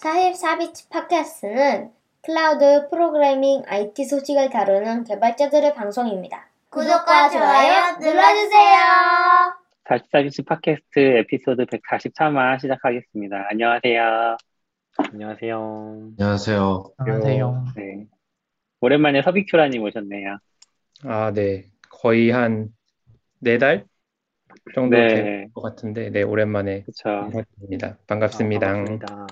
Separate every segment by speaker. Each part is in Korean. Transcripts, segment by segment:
Speaker 1: 44비치 팟캐스트는 클라우드 프로그래밍 IT 소식을 다루는 개발자들의 방송입니다. 구독과 좋아요 눌러주세요.
Speaker 2: 44비치 팟캐스트 에피소드 143화 시작하겠습니다. 안녕하세요.
Speaker 3: 안녕하세요.
Speaker 4: 안녕하세요.
Speaker 5: 안녕하세요.
Speaker 2: 네. 오랜만에 서비큐라님 오셨네요.
Speaker 5: 아, 네. 거의 한네달 정도
Speaker 2: 네.
Speaker 5: 된것 같은데, 네, 오랜만에. 인사드립니다. 반갑습니다.
Speaker 3: 아, 반갑습니다.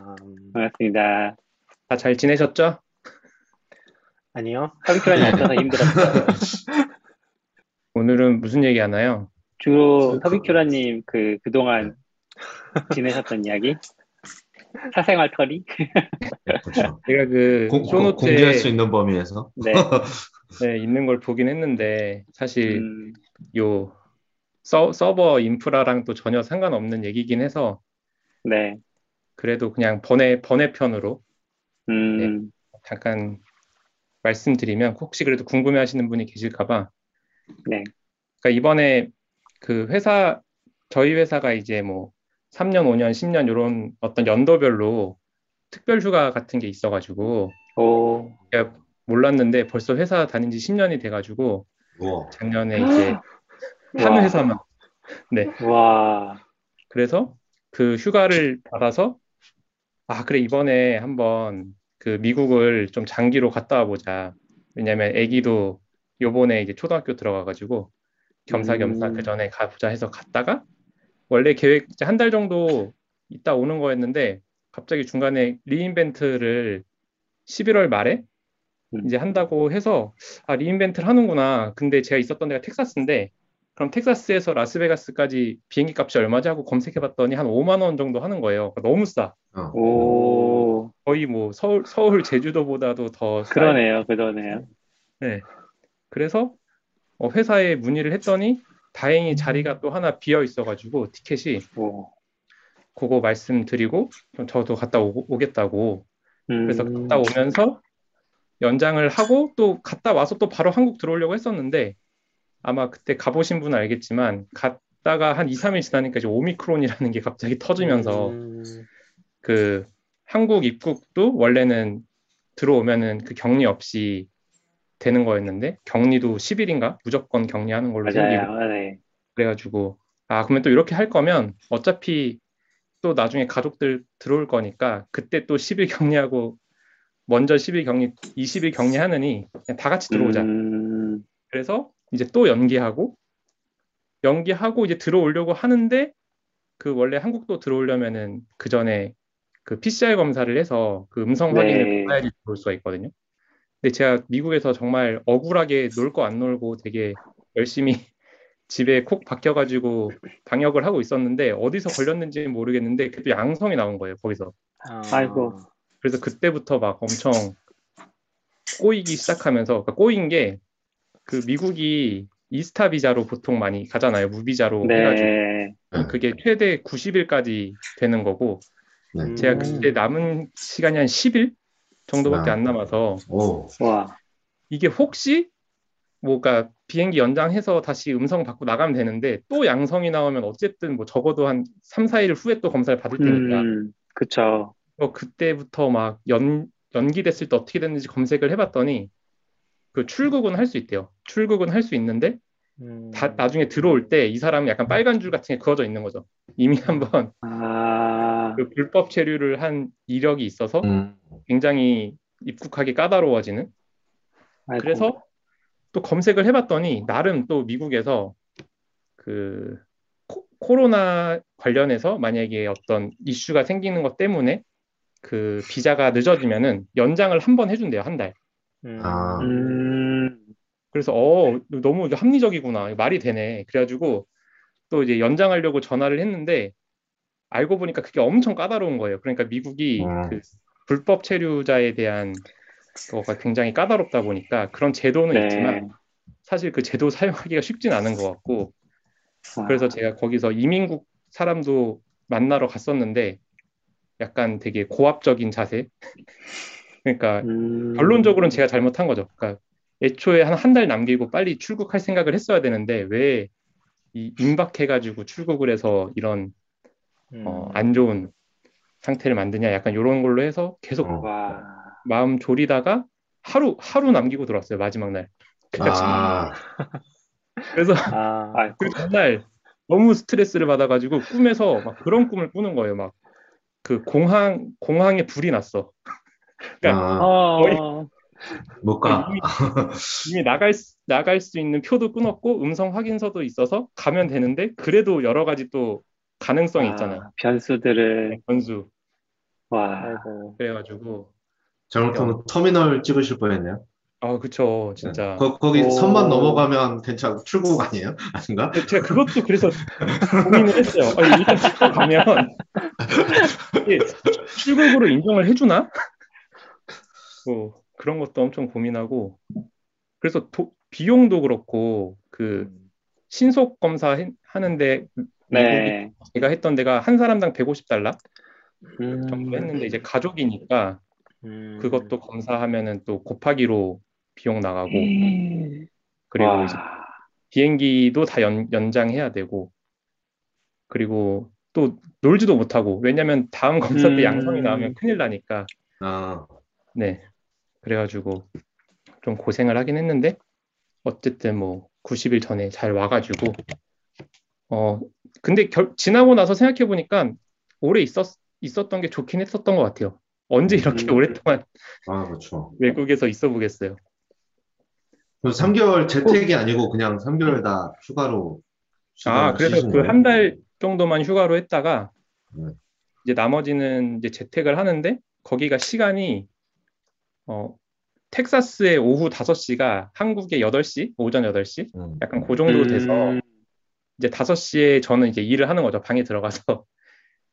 Speaker 2: 반갑습니다.
Speaker 5: 다 잘 지내셨죠?
Speaker 3: 아니요.
Speaker 2: 서비큐라님 없어서 힘들었어요.
Speaker 5: 오늘은 무슨 얘기 하나요?
Speaker 2: 주로 서비큐라님 그, 그동안 지내셨던 이야기? 사생활 털이?
Speaker 4: 그렇죠.
Speaker 5: 제가 그
Speaker 4: 공, 공-
Speaker 5: 쇼노트에
Speaker 4: 공개할 수 있는 범위에서
Speaker 2: 네.
Speaker 5: 네, 있는 걸 보긴 했는데, 사실
Speaker 2: 음,
Speaker 5: 요 서, 서버 인프라랑 또 전혀 상관없는 얘기긴 해서,
Speaker 2: 네.
Speaker 5: 그래도 그냥 번외, 번외 편으로
Speaker 2: 음,
Speaker 5: 잠깐 말씀드리면, 혹시 그래도 궁금해 하시는 분이 계실까봐,
Speaker 2: 네.
Speaker 5: 그러니까 이번에 그 회사 저희 회사가 이제 뭐 3년, 5년, 10년 이런 어떤 연도별로 특별 휴가 같은 게 있어가지고
Speaker 2: 오,
Speaker 5: 몰랐는데 벌써 회사 다닌 지 10년이 돼가지고
Speaker 4: 우와.
Speaker 5: 작년에 이제 한
Speaker 2: 와.
Speaker 5: 회사만 네
Speaker 2: 와,
Speaker 5: 그래서 그 휴가를 받아서 아 그래 이번에 한번 그 미국을 좀 장기로 갔다 와보자 왜냐면 아기도 요번에 이제 초등학교 들어가가지고 겸사겸사
Speaker 2: 음.
Speaker 5: 그 전에 가보자 해서 갔다가 원래 계획 한 달 정도 있다 오는 거였는데 갑자기 중간에 re:Invent를 11월 말에
Speaker 2: 음.
Speaker 5: 이제 한다고 해서 아 re:Invent를 하는구나 근데 제가 있었던 데가 텍사스인데 그럼 텍사스에서 라스베가스까지 비행기 값이 얼마지 하고 검색해봤더니 한 5만 원 정도 하는 거예요 그러니까 너무 싸
Speaker 4: 어.
Speaker 2: 오,
Speaker 5: 거의 뭐 서울 서울 제주도보다도 더 싸요.
Speaker 2: 그러네요, 그러네요.
Speaker 5: 네. 그래서 어, 회사에 문의를 했더니 다행히 자리가 또 하나 비어 있어가지고 티켓이
Speaker 2: 오,
Speaker 5: 그거 말씀드리고 좀 저도 갔다 오, 겠다고 그래서
Speaker 2: 음,
Speaker 5: 갔다 오면서 연장을 하고 또 갔다 와서 또 바로 한국 들어오려고 했었는데 아마 그때 가보신 분은 알겠지만 갔다가 한 2, 3일 지나니까 이제 오미크론이라는 게 갑자기 터지면서
Speaker 3: 음,
Speaker 5: 그 한국 입국도 원래는 들어오면은 그 격리 없이 되는 거였는데 격리도 10일인가 무조건 격리하는 걸로
Speaker 2: 맞아요. 네.
Speaker 5: 그래가지고 아 그러면 또 이렇게 할 거면 어차피 또 나중에 가족들 들어올 거니까 그때 또 10일 격리하고 먼저 10일 격리 20일 격리하느니 다 같이 들어오자
Speaker 2: 음,
Speaker 5: 그래서 이제 또 연기하고 연기하고 이제 들어오려고 하는데 그 원래 한국도 들어오려면은 그 전에 그 PCR 검사를 해서 그 음성 확인을
Speaker 2: 네.
Speaker 5: 받아야지 들어올 수가 있거든요. 근데 제가 미국에서 정말 억울하게 놀 거 안 놀고 되게 열심히 집에 콕 박혀가지고 방역을 하고 있었는데 어디서 걸렸는지는 모르겠는데 그래도 양성이 나온 거예요 거기서.
Speaker 3: 아,
Speaker 2: 아이고.
Speaker 5: 그래서 그때부터 막 엄청 꼬이기 시작하면서 그러니까 꼬인 게 그 미국이 이스타 비자로 보통 많이 가잖아요 무비자로 해가지고
Speaker 2: 네.
Speaker 5: 그게 최대 90일까지 되는 거고
Speaker 4: 네.
Speaker 5: 제가
Speaker 3: 음.
Speaker 5: 그때 남은 시간이 한 10일 정도밖에
Speaker 4: 아.
Speaker 5: 안 남아서
Speaker 4: 오.
Speaker 2: 와,
Speaker 5: 이게 혹시 뭐가 비행기 연장해서 다시 음성 받고 나가면 되는데 또 양성이 나오면 어쨌든 뭐 적어도 한 3, 4일 후에 또 검사를 받을 테니까
Speaker 2: 음, 그쵸.
Speaker 5: 어, 그때부터 막 연, 연기됐을 때 어떻게 됐는지 검색을 해봤더니 그 출국은 할 수 있대요. 출국은 할 수 있는데
Speaker 3: 음,
Speaker 5: 다, 나중에 들어올 때 이 사람은 약간 빨간 줄 같은 게 그어져 있는 거죠. 이미 한번
Speaker 2: 아,
Speaker 5: 그 불법 체류를 한 이력이 있어서
Speaker 4: 음.
Speaker 5: 굉장히 입국하기 까다로워지는.
Speaker 2: 아이고.
Speaker 5: 그래서 또 검색을 해봤더니 나름 또 미국에서 그 코, 코로나 관련해서 만약에 어떤 이슈가 생기는 것 때문에 그 비자가 늦어지면은 연장을 한 번 해준대요 한 달.
Speaker 3: 음,
Speaker 4: 아.
Speaker 2: 음,
Speaker 5: 그래서 어 너무 합리적이구나 말이 되네. 그래가지고 또 이제 연장하려고 전화를 했는데 알고 보니까 그게 엄청 까다로운 거예요. 그러니까 미국이
Speaker 4: 음.
Speaker 5: 그 불법 체류자에 대한 거가 굉장히 까다롭다 보니까 그런 제도는
Speaker 2: 네.
Speaker 5: 있지만 사실 그 제도 사용하기가 쉽진 않은 것 같고
Speaker 2: 와,
Speaker 5: 그래서 제가 거기서 이민국 사람도 만나러 갔었는데 약간 되게 고압적인 자세 그러니까
Speaker 2: 음,
Speaker 5: 결론적으로는 제가 잘못한 거죠. 그러니까 애초에 한 한 달 남기고 빨리 출국할 생각을 했어야 되는데 왜 이 임박해가지고 출국을 해서 이런
Speaker 3: 음,
Speaker 5: 어, 안 좋은 상태를 만드냐 약간 이런 걸로 해서 계속
Speaker 4: 어.
Speaker 2: 와.
Speaker 5: 마음 졸이다가 하루 하루 남기고 들어왔어요 마지막 날. 그래서,
Speaker 4: 아,
Speaker 5: 그래서
Speaker 3: 아.
Speaker 5: 그 전날 너무 스트레스를 받아가지고 꿈에서 막 그런 꿈을 꾸는 거예요. 막 그 공항 공항에 불이 났어. 그러니까
Speaker 4: 아,
Speaker 2: 어.
Speaker 4: 못 가.
Speaker 5: 이미 나갈 수, 나갈 수 있는 표도 끊었고 음성 확인서도 있어서 가면 되는데 그래도 여러 가지 또 가능성이 있잖아요.
Speaker 2: 아, 변수들을
Speaker 5: 변수.
Speaker 2: 와.
Speaker 3: 아이고.
Speaker 5: 그래가지고
Speaker 4: 잘못하면 터미널 찍으실 뻔했네요.
Speaker 5: 아 그쵸 진짜.
Speaker 4: 거, 거기
Speaker 2: 오.
Speaker 4: 선만 넘어가면 괜찮 출국 아니에요? 아닌가?
Speaker 5: 제가 그것도 그래서 고민을 했어요. 아니, 일단 가면 출국으로 인정을 해주나? 뭐 그런 것도 엄청 고민하고 그래서 도- 비용도 그렇고 그 신속 검사 해- 하는데
Speaker 2: 네.
Speaker 5: 제가 했던 데가 한 사람당 150달러
Speaker 2: 음.
Speaker 5: 정도 했는데 이제 가족이니까
Speaker 3: 음.
Speaker 5: 그것도 검사하면은 또 곱하기로 비용 나가고
Speaker 2: 음.
Speaker 5: 그리고
Speaker 2: 와.
Speaker 5: 이제 비행기도 다 연, 연장해야 되고 그리고 또 놀지도 못하고 왜냐면 다음 검사 때
Speaker 2: 음.
Speaker 5: 양성이 나오면 큰일 나니까
Speaker 4: 아,
Speaker 5: 네 그래가지고 좀 고생을 하긴 했는데 어쨌든 뭐 90일 전에 잘 와가지고 어 근데 결, 지나고 나서 생각해 보니까 오래 있었 있었던 게 좋긴 했었던 것 같아요 언제 이렇게
Speaker 2: 음.
Speaker 5: 오랫동안
Speaker 4: 아, 그렇죠.
Speaker 5: 외국에서 있어 보겠어요
Speaker 4: 3개월 재택이 아니고 그냥 3개월 다 휴가로
Speaker 5: 아, 그래서 그? 한 달 정도만 휴가로 했다가
Speaker 4: 네.
Speaker 5: 이제 나머지는 이제 재택을 하는데 거기가 시간이 어 텍사스의 오후 5시가 한국의 8시, 오전 8시
Speaker 4: 음.
Speaker 5: 약간 그 정도로 돼서
Speaker 2: 음.
Speaker 5: 이제 5시에 저는 이제 일을 하는 거죠. 방에 들어가서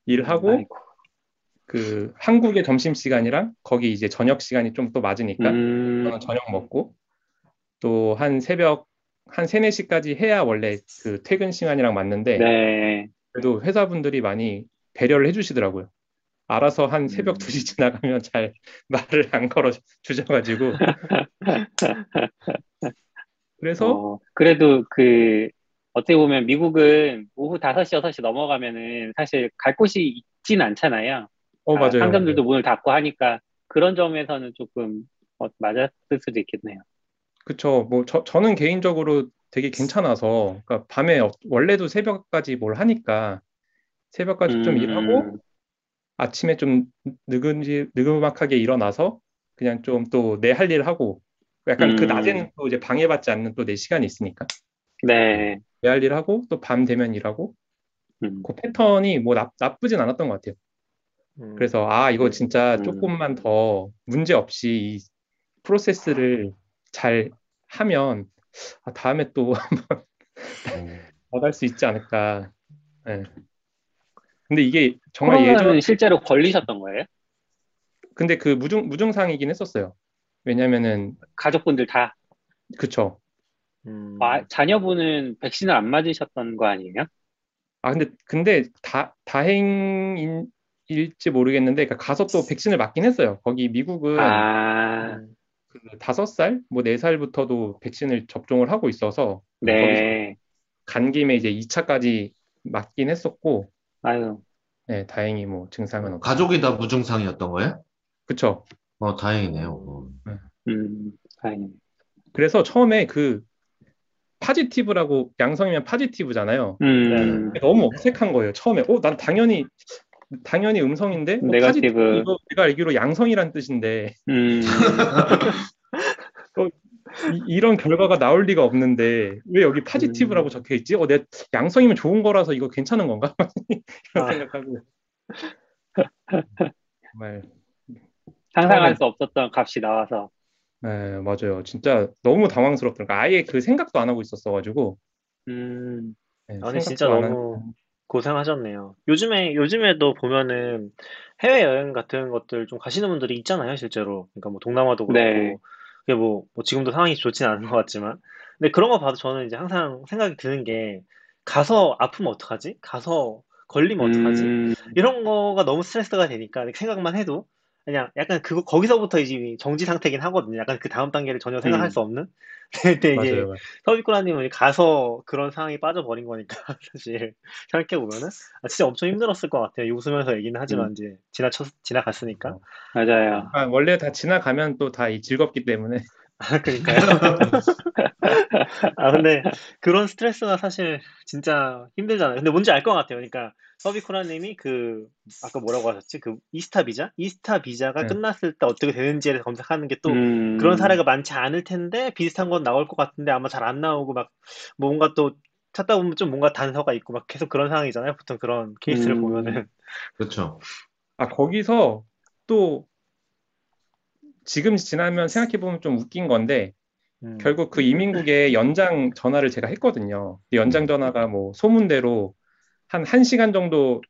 Speaker 5: 일을 하고
Speaker 2: 아이고.
Speaker 5: 그 한국의 점심 시간이랑 거기 이제 저녁 시간이 좀 또 맞으니까
Speaker 2: 음.
Speaker 5: 저는 저녁 먹고 또 한 새벽 한 3, 4시까지 해야 원래 그 퇴근 시간이랑 맞는데
Speaker 2: 네.
Speaker 5: 그래도 회사분들이 많이 배려를 해주시더라고요. 알아서 한 새벽
Speaker 4: 음.
Speaker 5: 2시 지나가면 잘 말을 안 걸어 주셔가지고. 그래서,
Speaker 2: 어, 그래도 그 어떻게 보면 미국은 오후 5시, 6시 넘어가면은 사실 갈 곳이 있진 않잖아요.
Speaker 5: 어,
Speaker 2: 아,
Speaker 5: 맞아요.
Speaker 2: 상점들도 문을 닫고 하니까 그런 점에서는 조금 어, 맞았을 수도 있겠네요.
Speaker 5: 그쵸. 뭐, 저, 저는 개인적으로 되게 괜찮아서, 그러니까 밤에 어- 원래도 새벽까지 뭘 하니까, 새벽까지 좀
Speaker 2: 음.
Speaker 5: 일하고, 아침에 좀 느근지, 느그막하게 일어나서, 그냥 좀 또 내 할 일 하고, 약간 그
Speaker 2: 음.
Speaker 5: 낮에는 또 이제 방해받지 않는 또 내 시간이 있으니까,
Speaker 2: 네.
Speaker 5: 내 할 일 하고, 또 밤 되면 일하고,
Speaker 2: 음.
Speaker 5: 그 패턴이 뭐 나, 나쁘진 않았던 것 같아요.
Speaker 3: 음.
Speaker 5: 그래서 아 이거 진짜
Speaker 2: 음.
Speaker 5: 조금만 더 문제 없이 이 프로세스를 잘 하면 아, 다음에 또
Speaker 4: 음.
Speaker 5: 나갈 수 있지 않을까. 예. 근데 이게 정말
Speaker 2: 코로나는
Speaker 5: 예전
Speaker 2: 실제로 걸리셨던 거예요?
Speaker 5: 근데 그 무증 무증상이긴 했었어요. 왜냐면은
Speaker 2: 가족분들 다
Speaker 5: 그쵸.
Speaker 3: 음.
Speaker 2: 아, 자녀분은 백신을 안 맞으셨던 거 아니에요?
Speaker 5: 아 근데 근데 다 다행일지 모르겠는데 그러니까 가서 또 백신을 맞긴 했어요. 거기 미국은
Speaker 2: 아,
Speaker 5: 그 다섯 살, 뭐 네 살부터도 백신을 접종을 하고 있어서
Speaker 2: 네.
Speaker 5: 간 김에 이제 2차까지 맞긴 했었고,
Speaker 2: 아유,
Speaker 5: 네, 다행히 뭐 증상은 없고.
Speaker 4: 가족이 다 무증상이었던 거예요?
Speaker 5: 그쵸.
Speaker 4: 어, 다행이네요. 어.
Speaker 2: 음, 다행이네.
Speaker 5: 그래서 처음에 그 positive라고 양성이면 positive잖아요.
Speaker 2: 음,
Speaker 5: 너무 어색한 거예요. 처음에, 어, 난 당연히 당연히 음성인데, 어, negative. positive 이거 내가 알기로 양성이란 뜻인데
Speaker 2: 음,
Speaker 5: 이, 런 결과가 나올 리가 없는데 왜 여기 positive라고 적혀 있지? 어, 내 양성이면 좋은 거라서 이거 괜찮은 건가? 이런
Speaker 3: 아.
Speaker 5: 생각하고 정말
Speaker 2: 상상할 수 없었던 값이 나와서.
Speaker 5: 네, 맞아요. 진짜 너무 당황스럽더라고요. 아예 그 생각도 안 하고 있었어가지고.
Speaker 2: 음,
Speaker 5: 네,
Speaker 3: 아니, 진짜
Speaker 5: 안
Speaker 3: 너무
Speaker 5: 한-
Speaker 3: 고생하셨네요. 요즘에, 요즘에도 보면은 해외 여행 같은 것들 좀 가시는 분들이 있잖아요, 실제로. 그러니까 뭐 동남아도 그렇고.
Speaker 2: 네.
Speaker 3: 그게 뭐, 뭐 지금도 상황이 좋진 않은 것 같지만. 근데 그런 거 봐도 저는 이제 항상 생각이 드는 게, 가서 아프면 어떡하지? 가서 걸리면 어떡하지?
Speaker 2: 음,
Speaker 3: 이런 거가 너무 스트레스가 되니까 생각만 해도 그냥 약간 그거 거기서부터 이제 정지 상태긴 하거든요. 약간 그 다음 단계를 전혀 생각할
Speaker 2: 음.
Speaker 3: 수 없는. 근데 이제
Speaker 5: 맞아요. 맞아요.
Speaker 3: 서비쿠라님은 가서 그런 상황이 빠져버린 거니까 사실 생각해 보면은 아, 진짜 엄청 힘들었을 것 같아요. 웃으면서 얘기는 하지만 이제 지나쳐 지나갔으니까.
Speaker 2: 맞아요.
Speaker 5: 아, 원래 다 지나가면 또 다 즐겁기 때문에
Speaker 3: 아, 그러니까요. 아, 근데 그런 스트레스가 사실 진짜 힘들잖아요. 근데 뭔지 알 것 같아요. 그러니까 서비쿠라님이 그 아까 뭐라고 하셨지? 그 이스타 비자? 이스타 비자가
Speaker 5: 네.
Speaker 3: 끝났을 때 어떻게 되는지에 대해서 검색하는 게또
Speaker 2: 음.
Speaker 3: 그런 사례가 많지 않을 텐데 비슷한 건 나올 것 같은데 아마 잘 안 나오고 막 뭔가 또 찾다 보면 좀 뭔가 단서가 있고 막 계속 그런 상황이잖아요. 보통 그런 케이스를
Speaker 2: 음.
Speaker 3: 보면은.
Speaker 4: 그렇죠.
Speaker 5: 아 거기서 또 지금 지나면 생각해 보면 좀 웃긴 건데
Speaker 3: 음.
Speaker 5: 결국 그 이민국에 연장 전화를 제가 했거든요. 연장 전화가 뭐 소문대로 한 1시간 정도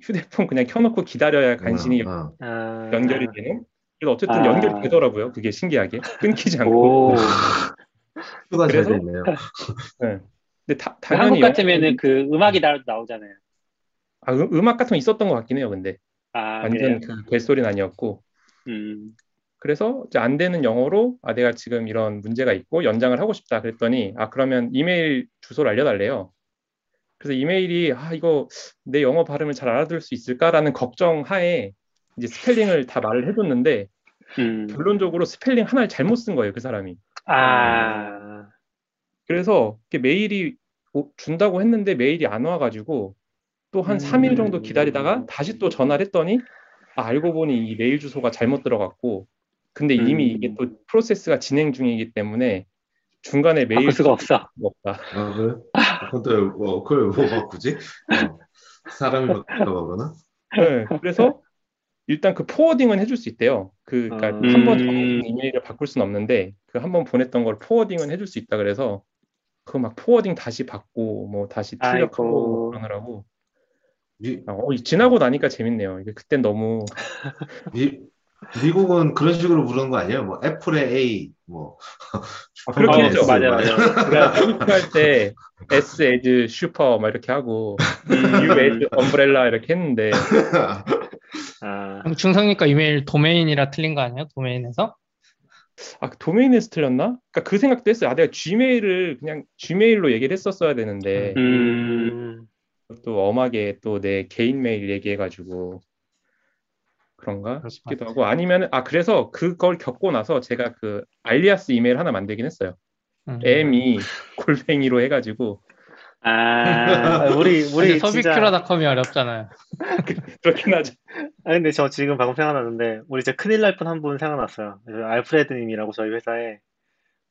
Speaker 5: 휴대폰 그냥 켜놓고 기다려야 간신히
Speaker 4: 어, 어.
Speaker 3: 아,
Speaker 5: 연결이 되는. 그래서 어쨌든
Speaker 2: 아.
Speaker 5: 연결이 되더라고요. 그게 신기하게 끊기지 않고.
Speaker 2: 오.
Speaker 4: 휴가 잘
Speaker 5: 그래서?
Speaker 4: 됐네요.
Speaker 5: 네. 근데 다,
Speaker 2: 그
Speaker 5: 당연히
Speaker 2: 한국
Speaker 5: 영어-
Speaker 2: 같으면은 그 음악이 나, 나오잖아요.
Speaker 5: 아, 음, 음악 같은 거 있었던 것 같긴 해요. 근데
Speaker 2: 아?
Speaker 5: 완전 그 벨소리는 아니었고.
Speaker 2: 음.
Speaker 5: 그래서 이제 안 되는 영어로 아 내가 지금 이런 문제가 있고 연장을 하고 싶다 그랬더니 아 그러면 이메일 주소를 알려달래요. 그래서 이메일이 아 이거 내 영어 발음을 잘 알아들을 수 있을까라는 걱정 하에 이제 스펠링을 다 말을 해줬는데
Speaker 2: 음.
Speaker 5: 결론적으로 스펠링 하나를 잘못 쓴 거예요 그 사람이.
Speaker 2: 아.
Speaker 5: 그래서 이렇게 메일이 오- 준다고 했는데 메일이 안 와가지고 또한
Speaker 3: 음.
Speaker 5: 3일 정도 기다리다가 다시 또 전화를 했더니 아, 알고 보니 이 메일 주소가 잘못 들어갔고 근데 이미
Speaker 2: 음.
Speaker 5: 이게 또 프로세스가 진행 중이기 때문에 중간에 메일
Speaker 2: 바꿀 수가 없어.
Speaker 5: 주소가 없다.
Speaker 4: 아, 그래? 그걸, 뭐, 그걸 뭐 바꾸지? 어. 사람이 그러나?
Speaker 5: 네, 그래서 일단 그 forwarding은 해줄 수 있대요. 그 그러니까
Speaker 3: 음.
Speaker 5: 한번 이메일을 바꿀 수는 없는데 그 한 번 보냈던 걸 forwarding은 해줄 수 있다 그래서 그거 막 forwarding 다시 받고 뭐 다시 출력하고. 그러느라고
Speaker 4: 미,
Speaker 5: 아, 어, 지나고 나니까 재밌네요. 이게 그땐 너무
Speaker 4: 미, 미국은 그런 식으로 부르는 거 아니에요? 뭐, 애플의 A, 뭐.
Speaker 5: 아, 그렇게
Speaker 2: 어,
Speaker 5: 했죠.
Speaker 2: 맞아요, 맞아요.
Speaker 5: 그러니까 트위트할 때 S as 슈퍼 막 이렇게 하고 U as 엄브렐라 이렇게 했는데
Speaker 3: 아,
Speaker 6: 중성니까 이메일 도메인이라 틀린 거 아니야? 도메인에서?
Speaker 5: 아, 그 도메인에서 틀렸나? 그러니까 그 생각도 했어요. 아, 내가 Gmail을 그냥 Gmail로 얘기를 했었어야 되는데
Speaker 2: 음.
Speaker 5: 또 엄하게 또 내 개인 메일 얘기해가지고 그런가 싶기도 하고 아니면 아 그래서 그걸 겪고 나서 제가 그 알리아스 이메일 하나 만들긴 했어요.
Speaker 6: 음.
Speaker 5: m 이 골뱅이로 해가지고
Speaker 2: 아.
Speaker 3: 아, 우리 우리
Speaker 6: 서비큐라닷컴이 어렵잖아요.
Speaker 5: 그렇긴 하죠.
Speaker 3: 아 근데 저 지금 방금 생각났는데 우리 진짜 큰일 날뻔한분 생각났어요. 그 알프레드님이라고 저희 회사에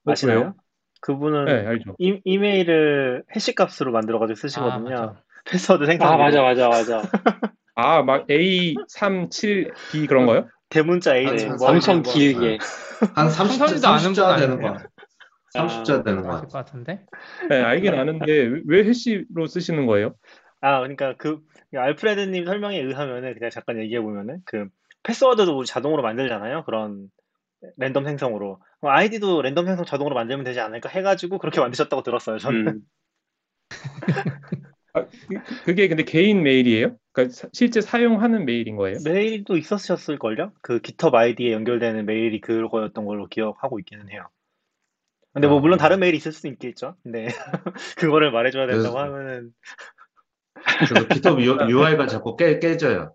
Speaker 5: 어,
Speaker 3: 아시나요?
Speaker 5: 그래요?
Speaker 3: 그분은
Speaker 5: 네 알죠.
Speaker 3: 이, 이메일을 해시 값으로 만들어가지고 쓰시거든요.
Speaker 6: 맞아.
Speaker 3: 패스워드 생성.
Speaker 2: 아, 맞아, 맞아, 맞아.
Speaker 5: 아 막 A37B 그런 거요?
Speaker 3: 대문자 A
Speaker 4: 아,
Speaker 3: 네,
Speaker 4: 참,
Speaker 3: 뭐
Speaker 2: 엄청
Speaker 4: 뭐,
Speaker 2: 길게.
Speaker 4: 한 30자,
Speaker 6: 성선이도 아는 분
Speaker 4: 30자 되는
Speaker 6: 아니에요?
Speaker 4: 거. 30자 되는
Speaker 6: 거것 같은데?
Speaker 5: 네 알긴 아는데 왜- 왜 해시로 쓰시는 거예요?
Speaker 3: 아, 그러니까 그 알프레드님 설명에 의하면은 그냥 잠깐 얘기해 보면은 그 패스워드도 우리 자동으로 만들잖아요. 그런 랜덤 생성으로. 아이디도 랜덤 생성 자동으로 만들면 되지 않을까 해가지고 그렇게 만드셨다고 들었어요. 저는.
Speaker 2: 음.
Speaker 5: 아, 그- 그게 근데 개인 메일이에요? 그러니까 사- 실제 사용하는 메일인 거예요?
Speaker 3: 메일도 있었을 걸요? 그 GitHub 아이디에 연결되는 메일이 그거였던 걸로 기억하고 있기는 해요. 근데 뭐
Speaker 4: 아.
Speaker 3: 물론 다른 메일이 있을 수도 있겠죠. 근데 그거를 말해줘야 된다고
Speaker 4: 그래서-
Speaker 3: 하면은
Speaker 4: 그래서 GitHub UI가 자꾸 깨, 깨져요.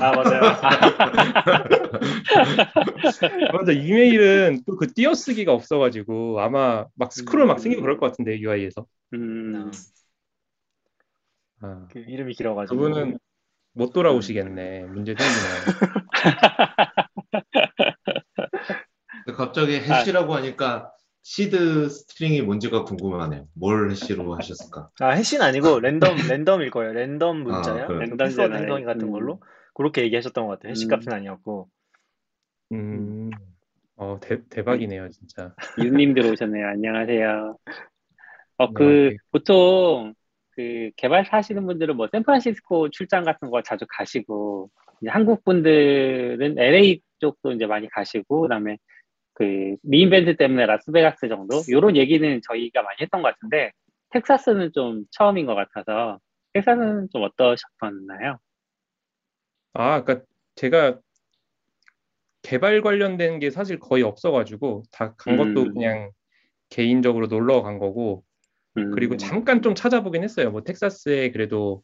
Speaker 3: 아 맞아요.
Speaker 5: 맞아 이메일은 또 그 띄어쓰기가 없어가지고 아마 막 스크롤 막 생기고 그럴 것 같은데 UI에서.
Speaker 2: 음.
Speaker 5: 아,
Speaker 3: 그 이름이 길어가지고.
Speaker 5: 그분은 못 돌아오시겠네. 문제 생기네.
Speaker 4: 갑자기 hash라고 하니까 seed string이 뭔지가 궁금하네요. 뭘 hash로 하셨을까?
Speaker 3: 아 hash는 아니고 랜덤 랜덤일 거예요. 랜덤 문자요.
Speaker 4: 아, 그래요?
Speaker 3: 랜덤
Speaker 2: 랜덤
Speaker 3: 같은
Speaker 2: 음.
Speaker 3: 걸로 그렇게 얘기하셨던 것 같아요. hash
Speaker 2: 음.
Speaker 3: 값은 아니었고.
Speaker 5: 음, 어 대, 대박이네요 진짜.
Speaker 2: 유님 들어오셨네요. 안녕하세요. 어, 그,
Speaker 5: 안녕하세요.
Speaker 2: 보통, 그, 개발사 하시는 분들은 뭐, 샌프란시스코 출장 같은 거 자주 가시고, 한국 분들은 LA 쪽도 이제 많이 가시고, 그 다음에 그, 리인벤트 때문에 라스베가스 정도? 요런 얘기는 저희가 많이 했던 것 같은데, 텍사스는 좀 처음인 것 같아서, 텍사스는 좀 어떠셨나요?
Speaker 5: 아, 그러니까 제가 개발 관련된 게 사실 거의 없어가지고 다 간 것도
Speaker 2: 음.
Speaker 5: 그냥 개인적으로 놀러 간 거고
Speaker 2: 음.
Speaker 5: 그리고 잠깐 좀 찾아보긴 했어요. 뭐 텍사스에 그래도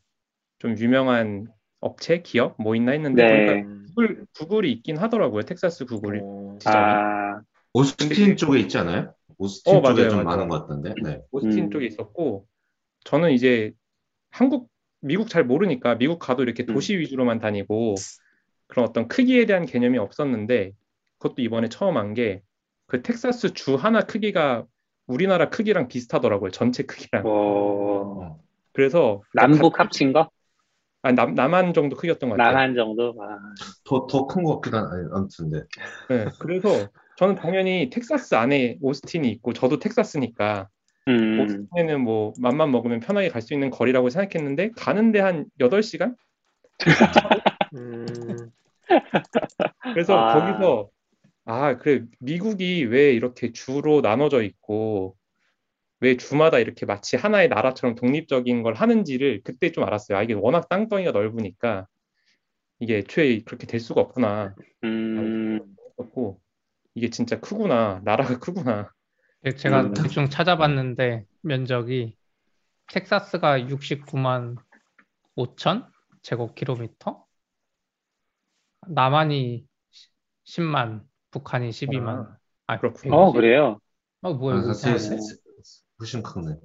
Speaker 5: 좀 유명한 업체 기업 뭐 있나 했는데
Speaker 2: 네.
Speaker 5: 구글 구글이 있긴 하더라고요. 텍사스 구글이
Speaker 3: 어,
Speaker 5: 지점이.
Speaker 2: 아,
Speaker 4: 오스틴
Speaker 5: 근데-
Speaker 4: 쪽에 있지 않아요? 오스틴
Speaker 5: 어,
Speaker 4: 쪽에
Speaker 5: 맞아요,
Speaker 4: 좀
Speaker 5: 맞아요.
Speaker 4: 많은 것 같던데. 네.
Speaker 5: 오스틴
Speaker 2: 음.
Speaker 5: 쪽에 있었고 저는 이제 한국 미국 잘 모르니까 미국 가도 이렇게
Speaker 2: 음.
Speaker 5: 도시 위주로만 다니고 그런 어떤 크기에 대한 개념이 없었는데 그것도 이번에 처음 한 게 그 텍사스 주 하나 크기가 우리나라 크기랑 비슷하더라고요. 전체 크기랑.
Speaker 2: 뭐
Speaker 5: 그래서
Speaker 2: 남북
Speaker 5: 가-
Speaker 2: 합친 거?
Speaker 5: 아, 남, 남한 정도 크기였던 것 같아요.
Speaker 2: 남한 정도? 아,
Speaker 4: 더, 더 큰 것 같긴 한, 아무튼, 네.
Speaker 5: 네, 그래서 저는 당연히 텍사스 안에 오스틴이 있고 저도 텍사스니까
Speaker 2: 음,
Speaker 5: 오스틴에는 뭐 맘만 먹으면 편하게 갈 수 있는 거리라고 생각했는데 가는데 한 8시간?
Speaker 3: 음,
Speaker 5: 그래서
Speaker 2: 아.
Speaker 5: 거기서 아, 그래 미국이 왜 이렇게 주로 나눠져 있고 왜 주마다 이렇게 마치 하나의 나라처럼 독립적인 걸 하는지를 그때 좀 알았어요. 아, 이게 워낙 땅덩이가 넓으니까 이게 애초에 그렇게 될 수가 없구나.
Speaker 2: 음,
Speaker 5: 했었고 이게 진짜 크구나. 나라가 크구나.
Speaker 6: 예, 제가
Speaker 2: 음.
Speaker 6: 대충 찾아봤는데 면적이 텍사스가 69만 5천 제곱킬로미터, 남한이 10만, 북한이 12만. 아,
Speaker 5: 그렇군요.
Speaker 2: 어, 그래요?
Speaker 6: 어, 뭐야,
Speaker 4: 아,
Speaker 6: 이거
Speaker 4: 훨씬 크네.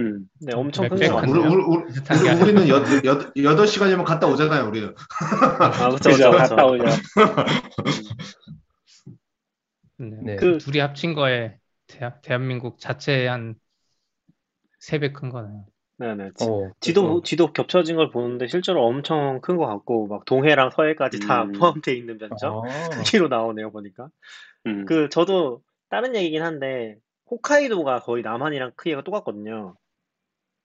Speaker 2: 음,
Speaker 3: 네, 엄청
Speaker 6: 몇큰배
Speaker 3: 거?
Speaker 4: 우리, 우리, 우리, 우리. 우리는 여, 여, 여덟 시간이면 갔다 오잖아요, 우리는.
Speaker 3: 아, 그쵸, 그쵸,
Speaker 2: 갔다. 오죠.
Speaker 6: 네.
Speaker 5: 네.
Speaker 3: 그-
Speaker 6: 둘이 합친 거에 대, 대한민국 자체의 한 3배 큰 거네요.
Speaker 3: 네네. 지,
Speaker 5: 어,
Speaker 3: 지도,
Speaker 5: 그래서
Speaker 3: 지도 겹쳐진 걸 보는데 실제로 엄청 큰 것 같고, 막 동해랑 서해까지 다
Speaker 2: 음.
Speaker 3: 포함되어 있는 면적?
Speaker 5: 아,
Speaker 3: 크기로 나오네요, 보니까.
Speaker 2: 음,
Speaker 3: 그, 저도 다른 얘기긴 한데, 홈카이도가 거의 남한이랑 크기가 똑같거든요.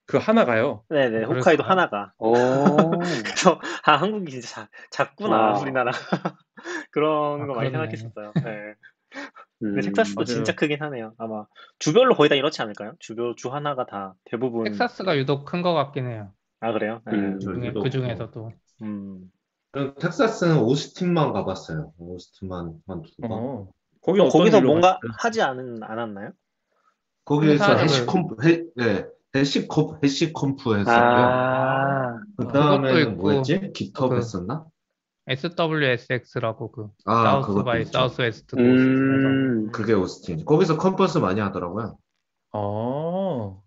Speaker 5: 그 하나가요.
Speaker 3: 네네,
Speaker 6: 어,
Speaker 3: 홈카이도
Speaker 6: 그랬어요?
Speaker 3: 하나가.
Speaker 2: 오,
Speaker 3: 그래서, 아, 한국이 진짜 작, 작구나,
Speaker 2: 와.
Speaker 3: 우리나라. 그런
Speaker 6: 아,
Speaker 3: 거 많이
Speaker 6: 그러네.
Speaker 3: 생각했었어요. 네.
Speaker 2: 음,
Speaker 3: 근데 텍사스도
Speaker 5: 맞아요.
Speaker 3: 진짜 크긴 하네요. 아마 주별로 거의 다 이렇지 않을까요? 주별 주 하나가 다 대부분
Speaker 6: 텍사스가 유독 큰거 같긴 해요.
Speaker 3: 아 그래요? 네.
Speaker 2: 음.
Speaker 6: 그 중에,
Speaker 4: 유독.
Speaker 6: 그 중에서도.
Speaker 3: 음.
Speaker 4: 저는 텍사스는 오스틴만 가봤어요. 오스틴만 한두 번.
Speaker 5: 어, 거기
Speaker 3: 어,
Speaker 5: 어떤
Speaker 3: 거기서 뭔가
Speaker 5: 갔어요?
Speaker 3: 하지 않은 않았나요?
Speaker 4: 거기에서
Speaker 6: HashiConf,
Speaker 4: 해, 네, HashiCon, HashiConf 했었고요.
Speaker 2: 아,
Speaker 4: 그 다음에는
Speaker 6: 있고,
Speaker 4: 뭐였지? GitHub
Speaker 6: 그-
Speaker 4: 했었나?
Speaker 6: SWSX라고 그
Speaker 4: 아,
Speaker 6: South by
Speaker 4: 있죠.
Speaker 6: South 오스틴에서
Speaker 2: 음,
Speaker 4: 그게 오스틴. 거기서 컨퍼런스 많이 하더라고요.
Speaker 5: 어.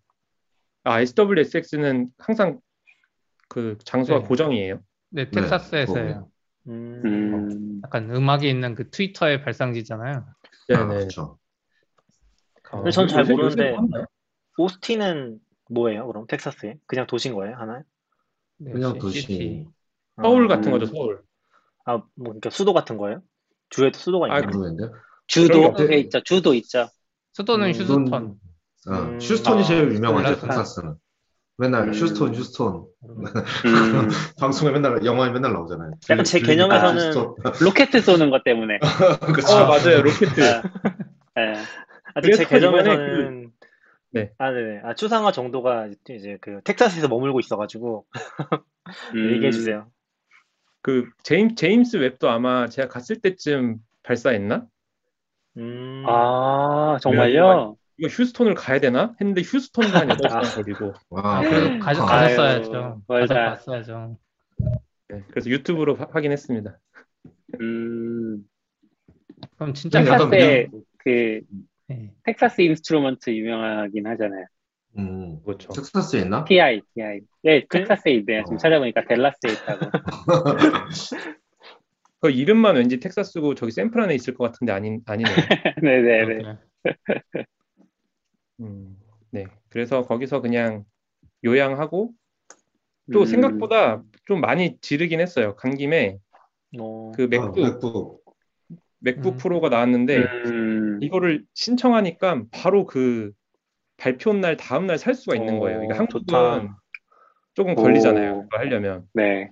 Speaker 5: 아, SWSX는 항상 그 장소가
Speaker 6: 네.
Speaker 5: 고정이에요.
Speaker 6: 네, 텍사스에서요.
Speaker 3: 음.
Speaker 2: 음,
Speaker 6: 약간 음악이 있는 그 트위터의 발상지잖아요.
Speaker 4: 아, 그렇죠.
Speaker 3: 근데 전 잘 모르는데-? 오스틴은 뭐예요? 그럼 텍사스에? 그냥 도시인 거예요? 하나요?
Speaker 6: 네,
Speaker 4: 그냥
Speaker 6: 시-
Speaker 4: 도시.
Speaker 6: city.
Speaker 5: 서울
Speaker 3: 아,
Speaker 5: 같은
Speaker 2: 음.
Speaker 5: 거죠, 서울.
Speaker 3: 아, 뭐 그러니까 수도 같은 거예요? 주에도 수도가
Speaker 5: 아,
Speaker 3: 있나요?
Speaker 4: 모르겠는데.
Speaker 2: 주도,
Speaker 4: 그런 게
Speaker 2: 예, 있죠. 주도 있죠.
Speaker 6: 수도는
Speaker 3: 음,
Speaker 6: 휴스턴.
Speaker 4: 아,
Speaker 3: 음.
Speaker 4: 휴스턴이
Speaker 2: 아,
Speaker 4: 제일 유명하죠. 텍사스는. 맨날
Speaker 2: 음.
Speaker 4: 휴스턴, 휴스턴.
Speaker 2: 음,
Speaker 4: 방송에 맨날, 영화에 맨날 나오잖아요.
Speaker 3: 약간 제
Speaker 4: 들-
Speaker 3: 개념에서는
Speaker 4: 휴스턴.
Speaker 2: 로켓 쏘는 것 때문에.
Speaker 4: 그쵸.
Speaker 5: 어, 맞아요. 로켓.
Speaker 2: 예,
Speaker 3: 아직 제 개념에서는
Speaker 5: 네.
Speaker 3: 아, 네네. 아, 추상화 정도가 이제 그 텍사스에서 머물고 있어가지고
Speaker 2: 음,
Speaker 3: 얘기해 주세요.
Speaker 5: 그 제임, 제임스 웹도 아마 제가 갔을 때쯤 발사했나?
Speaker 3: 음.
Speaker 2: 아, 정말요?
Speaker 5: 이거 휴스턴을 가야 되나? 했는데 휴스턴도 한 8시간 걸리고.
Speaker 4: 와,
Speaker 6: 아,
Speaker 4: 그래요?
Speaker 6: 가,
Speaker 4: 아,
Speaker 6: 가셨어야죠. 봤어야죠.
Speaker 5: 네, 그래서 유튜브로 화- 확인했습니다.
Speaker 2: 음,
Speaker 6: 그럼 진짜
Speaker 4: 약간
Speaker 2: 텍사스에 그
Speaker 6: 네.
Speaker 2: Texas Instruments 유명하긴 하잖아요.
Speaker 4: 음,
Speaker 5: 그렇죠.
Speaker 4: 텍사스에 있나?
Speaker 2: TI, TI. 예,
Speaker 3: 그-
Speaker 2: 텍사스에 있네요. 지금
Speaker 4: 어.
Speaker 2: 찾아보니까 댈러스에 있다고.
Speaker 5: 그 이름만 왠지 텍사스고 저기 샌프란에 있을 것 같은데 아닌 아니네요.
Speaker 2: 네네네.
Speaker 6: 그렇구나.
Speaker 5: 음, 네. 그래서 거기서 그냥 요양하고 또
Speaker 2: 음,
Speaker 5: 생각보다 좀 많이 지르긴 했어요. 간 김에
Speaker 3: 어.
Speaker 5: 그
Speaker 4: 아, MacBook
Speaker 5: MacBook. MacBook
Speaker 6: 음.
Speaker 5: Pro가 나왔는데
Speaker 2: 음,
Speaker 5: 이거를 신청하니까 바로 그 발표 날 다음 날 살 수가 있는 거예요. 이게
Speaker 3: 어,
Speaker 5: 한국은
Speaker 3: 좋다.
Speaker 5: 조금
Speaker 2: 오.
Speaker 5: 걸리잖아요. 그거 하려면.
Speaker 2: 네.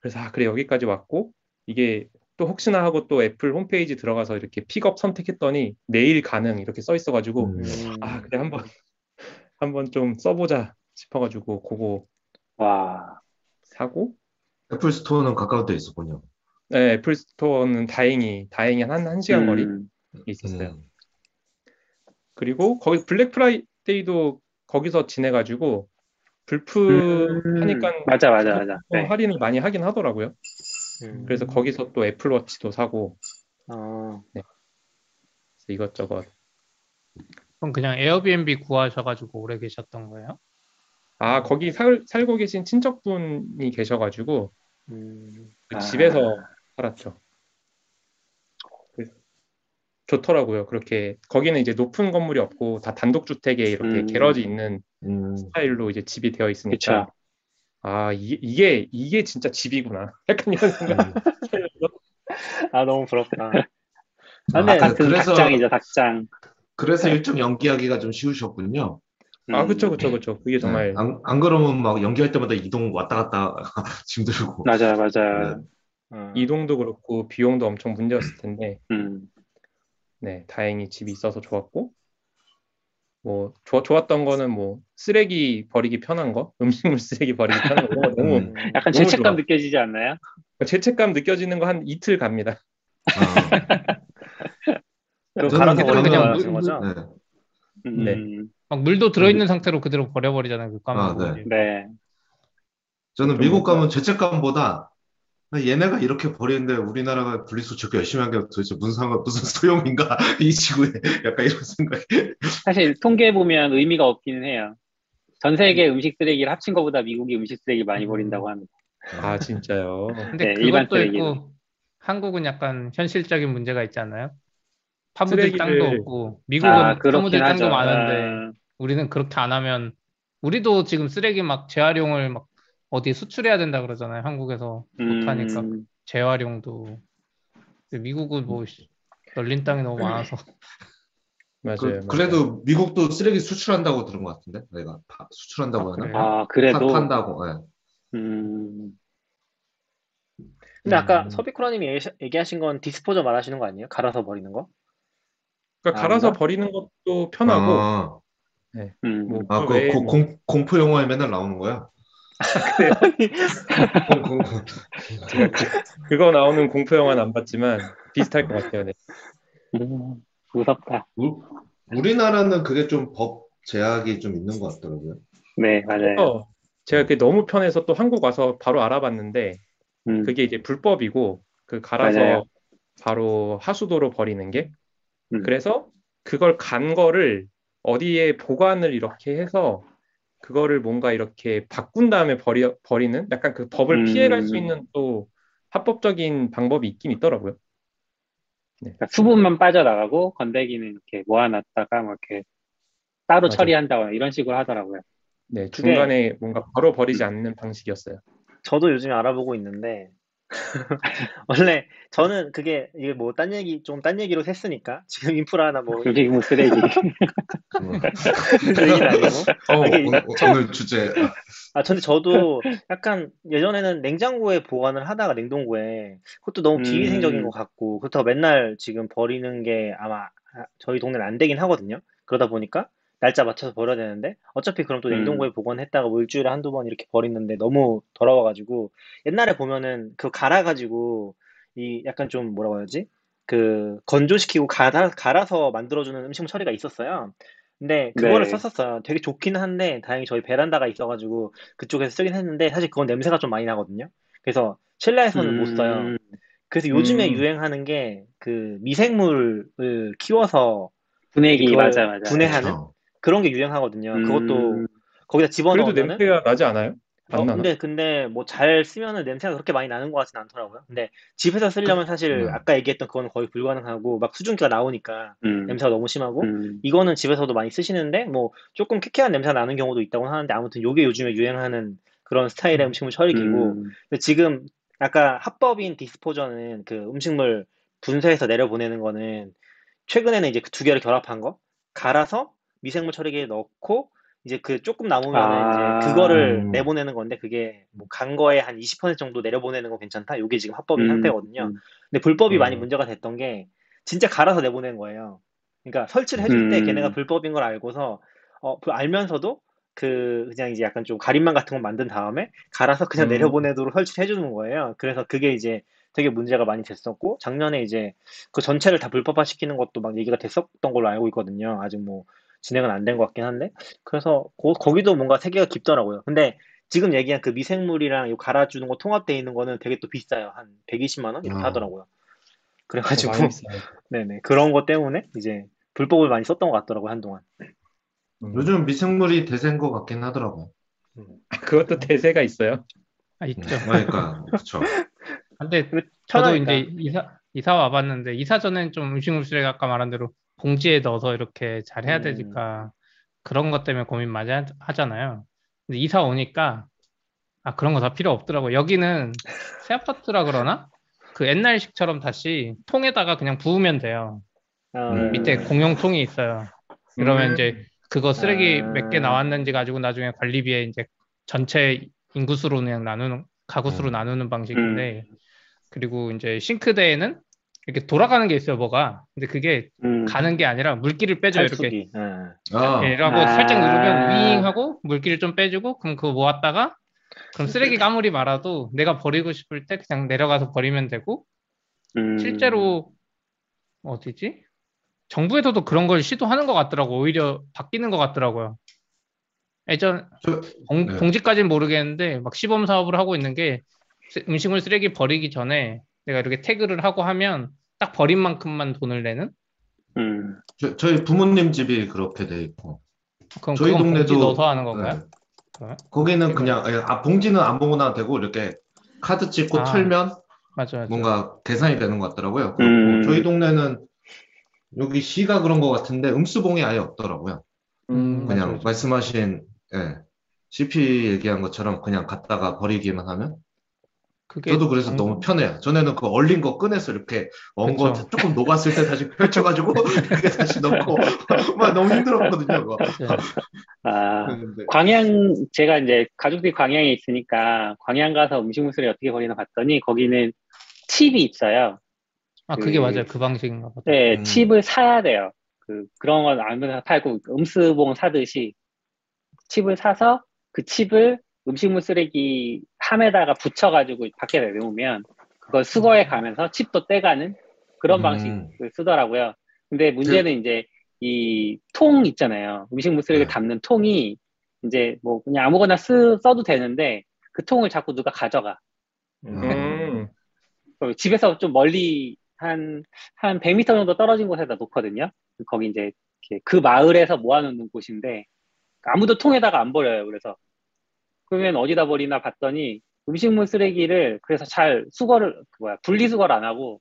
Speaker 5: 그래서 아 그래 여기까지 왔고 이게 또 혹시나 하고 또 애플 홈페이지 들어가서 이렇게 픽업 선택했더니 내일 가능 이렇게 써 있어가지고
Speaker 4: 음.
Speaker 3: 음.
Speaker 5: 아 그래 한번 한번 좀 써보자 싶어가지고 그거
Speaker 2: 와.
Speaker 5: 사고
Speaker 4: Apple Store는 가까운 데 있었군요.
Speaker 5: 네, Apple Store는 다행히 다행히 한 1 시간 거리
Speaker 2: 음,
Speaker 5: 있었어요.
Speaker 4: 음.
Speaker 5: 그리고 거기 Black Friday도 거기서 지내가지고 블프
Speaker 2: 음,
Speaker 5: 하니까
Speaker 2: 맞아, 맞아, 맞아.
Speaker 5: 좀
Speaker 2: 네.
Speaker 5: 할인을 많이 하긴 하더라고요.
Speaker 3: 음.
Speaker 5: 그래서 거기서 또 Apple Watch도 사고
Speaker 3: 어,
Speaker 5: 그래서 이것저것.
Speaker 6: 그럼 그냥 에어비앤비 구하셔가지고 오래 계셨던 거예요?
Speaker 5: 아, 거기 살, 살고 계신 친척분이 계셔가지고
Speaker 3: 음,
Speaker 5: 그
Speaker 2: 아.
Speaker 5: 집에서 살았죠. 좋더라고요. 그렇게 거기는 이제 높은 건물이 없고 다 단독 주택에 이렇게
Speaker 2: 음.
Speaker 5: 게러지 있는
Speaker 4: 음.
Speaker 5: 스타일로 이제 집이 되어 있으니까
Speaker 2: 그쵸.
Speaker 5: 아 이 게 이게 이게 진짜 집이구나. 약간 이런 생각.
Speaker 3: 아 너무 부럽다.
Speaker 4: 아,
Speaker 3: 근데
Speaker 2: 같은
Speaker 4: 그래서-
Speaker 2: 닭장이죠, 닭장.
Speaker 4: 그래서 일정 연기하기가 좀 쉬우셨군요.
Speaker 5: 아
Speaker 2: 음,
Speaker 5: 그쵸 그쵸 그쵸. 그게 정말
Speaker 4: 네. 안, 안 그러면 막 연기할 때마다 이동 왔다 갔다 힘들고.
Speaker 2: 맞아요, 맞아요.
Speaker 4: 네.
Speaker 3: 어,
Speaker 5: 이동도 그렇고 비용도 엄청 문제였을 텐데
Speaker 2: 음,
Speaker 5: 네 다행히 집이 있어서 좋았고 뭐 좋, 좋았던 거는 뭐 쓰레기 버리기 편한 거 음식물 쓰레기 버리기 편한 거 너무
Speaker 3: 음,
Speaker 2: 약간
Speaker 5: 너무
Speaker 2: 죄책감
Speaker 5: 좋아.
Speaker 2: 느껴지지 않나요?
Speaker 5: 죄책감 느껴지는 거 한 이틀 갑니다.
Speaker 4: 아, 저는
Speaker 3: 갈아서
Speaker 4: 그냥
Speaker 3: 버리는
Speaker 6: 그냥 물-
Speaker 3: 거죠?
Speaker 4: 네.
Speaker 2: 음,
Speaker 5: 네.
Speaker 6: 막 물도 들어있는 상태로 그대로 버려버리잖아요. 그
Speaker 4: 아,
Speaker 6: 까만
Speaker 4: 네.
Speaker 6: 물.
Speaker 2: 네.
Speaker 4: 저는
Speaker 5: 좀
Speaker 4: 미국 가면 죄책감보다 얘네가 이렇게 버리는데 우리나라가 분리수거 열심히 한게 도대체 무슨 상관, 무슨 소용인가 이 지구에 약간 이런 생각이.
Speaker 2: 사실 통계해 보면 의미가 없기는 해요. 전 세계 음식 쓰레기를 합친 것보다 미국이 음식 쓰레기 많이 버린다고 합니다.
Speaker 5: 아 진짜요.
Speaker 6: 근데
Speaker 2: 네, 일반
Speaker 6: 그것도
Speaker 2: 쓰레기는.
Speaker 6: 있고 한국은 약간 현실적인 문제가 있지 않나요? 파묻을
Speaker 5: 쓰레기를-
Speaker 6: 땅도 없고 미국은
Speaker 2: 아, 그렇긴
Speaker 6: 파묻을 땅도
Speaker 2: 하죠.
Speaker 6: 많은데
Speaker 2: 아,
Speaker 6: 우리는 그렇게 안 하면 우리도 지금 쓰레기 막 재활용을 막 어디 수출해야 된다 그러잖아요. 한국에서 못하니까
Speaker 2: 음,
Speaker 6: 재활용도. 미국은 뭐 씨, 널린 땅이 너무 많아서
Speaker 5: 맞아요.
Speaker 4: 그,
Speaker 5: 맞아요.
Speaker 4: 그래도 미국도 쓰레기 수출한다고 들은 것 같은데 내가 파- 수출한다고
Speaker 6: 아,
Speaker 4: 하나?
Speaker 2: 아,
Speaker 4: 파-
Speaker 2: 그래도.
Speaker 4: 판다고. 예.
Speaker 2: 음,
Speaker 3: 근데 아까
Speaker 5: 음.
Speaker 3: 서비쿠라님이 얘기- 얘기하신 건 디스포저 말하시는 거 아니에요? 갈아서 버리는 거?
Speaker 5: 그러니까
Speaker 3: 아,
Speaker 5: 갈아서
Speaker 3: 아닌가?
Speaker 5: 버리는 것도 편하고
Speaker 4: 아,
Speaker 2: 음.
Speaker 5: 뭐
Speaker 4: 아,
Speaker 5: 그
Speaker 4: 그
Speaker 5: 뭐-
Speaker 4: 공, 공포 영화에 맨날 나오는 거야?
Speaker 5: 그거 나오는 공포 영화는 안 봤지만 비슷할 것 같아요. 네.
Speaker 2: 음, 무섭다.
Speaker 4: 우- 우리나라는 그게 좀 법 제약이 좀 있는 것 같더라고요.
Speaker 2: 네, 맞아요.
Speaker 5: 그래서 제가 그게 너무 편해서 또 한국 와서 바로 알아봤는데
Speaker 2: 음,
Speaker 5: 그게 이제 불법이고 그 갈아서
Speaker 2: 맞아요.
Speaker 5: 바로 하수도로 버리는 게
Speaker 2: 음.
Speaker 5: 그래서 그걸 간 거를 어디에 보관을 이렇게 해서 그거를 뭔가 이렇게 바꾼 다음에 버리, 버리는 약간 그 법을
Speaker 2: 음.
Speaker 5: 피해갈 수 있는 또 합법적인 방법이 있긴 있더라고요.
Speaker 2: 그러니까 수분만 빠져나가고 건더기는 이렇게 모아놨다가 뭐 이렇게 따로
Speaker 5: 맞아.
Speaker 2: 처리한다거나 이런 식으로 하더라고요.
Speaker 5: 네, 중간에 뭔가 바로 버리지 않는 방식이었어요.
Speaker 3: 저도 요즘에 알아보고 있는데 원래 저는 그게 이게 뭐 딴 얘기 좀 딴 얘기로 했으니까 지금 인프라나 뭐
Speaker 2: 음식물 쓰레기.
Speaker 4: 음.
Speaker 3: 그 얘기는 아니고
Speaker 4: 어,
Speaker 3: 이게-
Speaker 4: 오늘, 오늘 주제.
Speaker 3: 아 근데 저도 약간 예전에는 냉장고에 보관을 하다가 냉동고에 그것도 너무
Speaker 2: 음.
Speaker 3: 비위생적인 것 같고 그렇다고 맨날 지금 버리는 게 아마 아, 저희 동네는 안 되긴 하거든요. 그러다 보니까 날짜 맞춰서 버려야 되는데 어차피 그럼 또
Speaker 2: 음.
Speaker 3: 냉동고에 보관했다가 뭐 일주일에 한두 번 이렇게 버리는데 너무 더러워가지고 옛날에 보면은 그거 갈아가지고 이 약간 좀 뭐라고 해야지 그 건조시키고 갈아, 갈아서 만들어주는 음식물 처리가 있었어요. 근데 그거를
Speaker 2: 네.
Speaker 3: 썼었어요. 되게 좋기는 한데 다행히 저희 베란다가 있어가지고 그쪽에서 쓰긴 했는데 사실 그건 냄새가 좀 많이 나거든요. 그래서 실내에서는 못 써요.
Speaker 2: 음,
Speaker 3: 그래서 요즘에
Speaker 4: 음.
Speaker 3: 유행하는 게 그 미생물을 키워서
Speaker 2: 분해기 맞아 맞아.
Speaker 3: 분해하는
Speaker 4: 어.
Speaker 3: 그런 게 유행하거든요.
Speaker 2: 음,
Speaker 3: 그것도 거기다
Speaker 5: 그래도
Speaker 3: 집어넣으면은
Speaker 5: 냄새가 나지 않아요? 안
Speaker 3: 어,
Speaker 5: 나나?
Speaker 3: 근데 근데 뭐 잘 쓰면은 냄새가 그렇게 많이 나는 것 같지는 않더라고요. 근데 집에서 쓰려면 사실
Speaker 4: 음.
Speaker 3: 아까 얘기했던 그거는 거의 불가능하고 막 수증기가 나오니까
Speaker 2: 음,
Speaker 3: 냄새가 너무 심하고
Speaker 2: 음,
Speaker 3: 이거는 집에서도 많이 쓰시는데 뭐 조금 쾌쾌한 냄새 가 나는 경우도 있다고 하는데 아무튼 요게 요즘에 유행하는 그런 스타일의 음식물 처리기고
Speaker 2: 음,
Speaker 3: 근데 지금 아까 합법인 디스포저는 그 음식물 분쇄해서 내려보내는 거는 최근에는 이제 그 두 개를 결합한 거 갈아서 미생물 처리기에 넣고 이제 그 조금 남으면
Speaker 2: 아.
Speaker 3: 이제 그거를
Speaker 4: 음.
Speaker 3: 내보내는 건데 그게 뭐 간 거에 한 20% 정도 내려보내는 건 괜찮다. 요게 지금 합법인
Speaker 2: 음,
Speaker 3: 상태거든요.
Speaker 2: 음,
Speaker 3: 근데 불법이 많이
Speaker 5: 음.
Speaker 3: 문제가 됐던 게 진짜 갈아서 내보낸 거예요. 그러니까 설치를 해줄 때
Speaker 2: 음.
Speaker 3: 걔네가 불법인 걸 알고서 어, 그 알면서도 그 그냥 이제 약간 좀 가림막 같은 거 만든 다음에 갈아서 그냥
Speaker 5: 음.
Speaker 3: 내려보내도록 설치를 해주는 거예요. 그래서 그게 이제 되게 문제가 많이 됐었고 작년에 이제 그 전체를 다 불법화 시키는 것도 막 얘기가 됐었던 걸로 알고 있거든요. 아직 뭐 진행은 안 된 것 같긴 한데 그래서 거, 거기도 뭔가 세계가 깊더라고요. 근데 지금 얘기한 그 미생물이랑 요 갈아주는 거 통합돼 있는 거는 되게 또 비싸요. 한 120만 원 이렇게
Speaker 4: 아.
Speaker 3: 하더라고요.
Speaker 5: 어,
Speaker 3: 그래가지고
Speaker 5: 비싸요.
Speaker 3: 네네 그런 것 때문에 이제 불법을 많이 썼던 것 같더라고요 한동안.
Speaker 5: 음.
Speaker 4: 요즘 미생물이 대세인 것 같긴 하더라고요.
Speaker 5: 그것도 대세가 있어요.
Speaker 6: 아, 있죠.
Speaker 4: 그러니까 그렇죠.
Speaker 6: 근데
Speaker 3: 그
Speaker 6: 저도
Speaker 3: 편하니까.
Speaker 6: 이제 이사 이사 와봤는데 이사 전엔 좀 음식물 쓰레기 아까 말한 대로 봉지에 넣어서 이렇게 잘 해야
Speaker 3: 음.
Speaker 6: 되니까 그런 것 때문에 고민 많이 하, 하잖아요. 근데 이사 오니까 아 그런 거 다 필요 없더라고. 여기는 새 아파트라 그러나 그 옛날식처럼 다시 통에다가 그냥 부으면 돼요.
Speaker 3: 어,
Speaker 2: 음.
Speaker 6: 밑에 공용통이 있어요. 그러면
Speaker 5: 음.
Speaker 6: 이제 그거 쓰레기
Speaker 3: 아.
Speaker 6: 몇개 나왔는지 가지고 나중에 관리비에 이제 전체 인구수로 그냥 나누는 가구수로
Speaker 4: 음.
Speaker 6: 나누는 방식인데 그리고 이제 싱크대에는 이렇게 돌아가는 게 있어요, 뭐가. 근데 그게
Speaker 2: 음.
Speaker 6: 가는 게 아니라 물기를 빼줘요, 이렇게.
Speaker 3: 탈수기. 예.
Speaker 4: 아,
Speaker 6: 이라고
Speaker 2: 아.
Speaker 6: 살짝 누르면 윙 하고 물기를 좀 빼주고 그럼 그거 모았다가 그럼 쓰레기가 아무리 많아도 내가 버리고 싶을 때 그냥 내려가서 버리면 되고
Speaker 2: 음.
Speaker 6: 실제로 어디지? 정부에서도 그런 걸 시도하는 것 같더라고. 오히려 바뀌는 것 같더라고요. 예전
Speaker 4: 저-
Speaker 6: 봉,
Speaker 4: 네.
Speaker 6: 봉지까지는 모르겠는데 막 시범 사업을 하고 있는 게 쓰- 음식물 쓰레기 버리기 전에 내가 이렇게 태그를 하고 하면 딱 버린 만큼만 돈을 내는?
Speaker 2: 음.
Speaker 4: 저, 저희 부모님 집이 그렇게 돼 있고
Speaker 6: 그럼
Speaker 4: 저희 동네도-
Speaker 6: 넣어서 하는 건가요?
Speaker 4: 네.
Speaker 6: 그거요?
Speaker 4: 거기는 그냥 아, 봉지는 안 먹어놔도 되고 이렇게 카드 찍고
Speaker 6: 아.
Speaker 4: 털면
Speaker 6: 맞아, 맞아.
Speaker 4: 뭔가 계산이 되는 것 같더라고요.
Speaker 2: 음.
Speaker 4: 저희 동네는 여기 시가 그런 것 같은데 음수봉이 아예 없더라고요.
Speaker 6: 음,
Speaker 4: 그냥
Speaker 6: 맞아, 맞아.
Speaker 4: 말씀하신 예, CP 얘기한 것처럼 그냥 갖다가 버리기만 하면 저도 그래서
Speaker 6: 정-
Speaker 4: 너무 편해요. 전에는 그 얼린 거 꺼내서 이렇게 언거
Speaker 6: 그쵸.
Speaker 4: 조금 녹았을 때 다시 펼쳐가지고 이렇게 다시 넣고 막 너무 힘들었거든요. 그거.
Speaker 6: 맞아요.
Speaker 2: 아, 광양, 제가 이제 가족들이 광양에 있으니까 광양 가서 음식물 쓰레기 어떻게 버리나 봤더니 거기는 칩이 있어요.
Speaker 6: 아, 그게
Speaker 2: 그-
Speaker 6: 맞아요. 그 방식인가 보다.
Speaker 2: 네,
Speaker 4: 음.
Speaker 2: 칩을 사야 돼요. 그, 그런 건 아무나 팔고 음수봉 사듯이 칩을 사서 그 칩을 음식물 쓰레기 함에다가 붙여가지고 밖에 내놓으면 그걸 수거해 가면서 칩도 떼가는 그런
Speaker 4: 음.
Speaker 2: 방식을 쓰더라고요. 근데 문제는 이제 이 통 있잖아요. 음식물 쓰레기
Speaker 4: 네.
Speaker 2: 담는 통이 이제 뭐 그냥 아무거나 쓰, 써도 되는데 그 통을 자꾸 누가 가져가.
Speaker 3: 음.
Speaker 5: 음.
Speaker 2: 그 집에서 좀 멀리 한, 한 100m 정도 떨어진 곳에다 놓거든요. 거기 이제 그 마을에서 모아놓는 곳인데 아무도 통에다가 안 버려요. 그래서 그러면 어디다 버리나 봤더니 음식물 쓰레기를 그래서 잘 수거를 그 뭐야 분리수거를 안 하고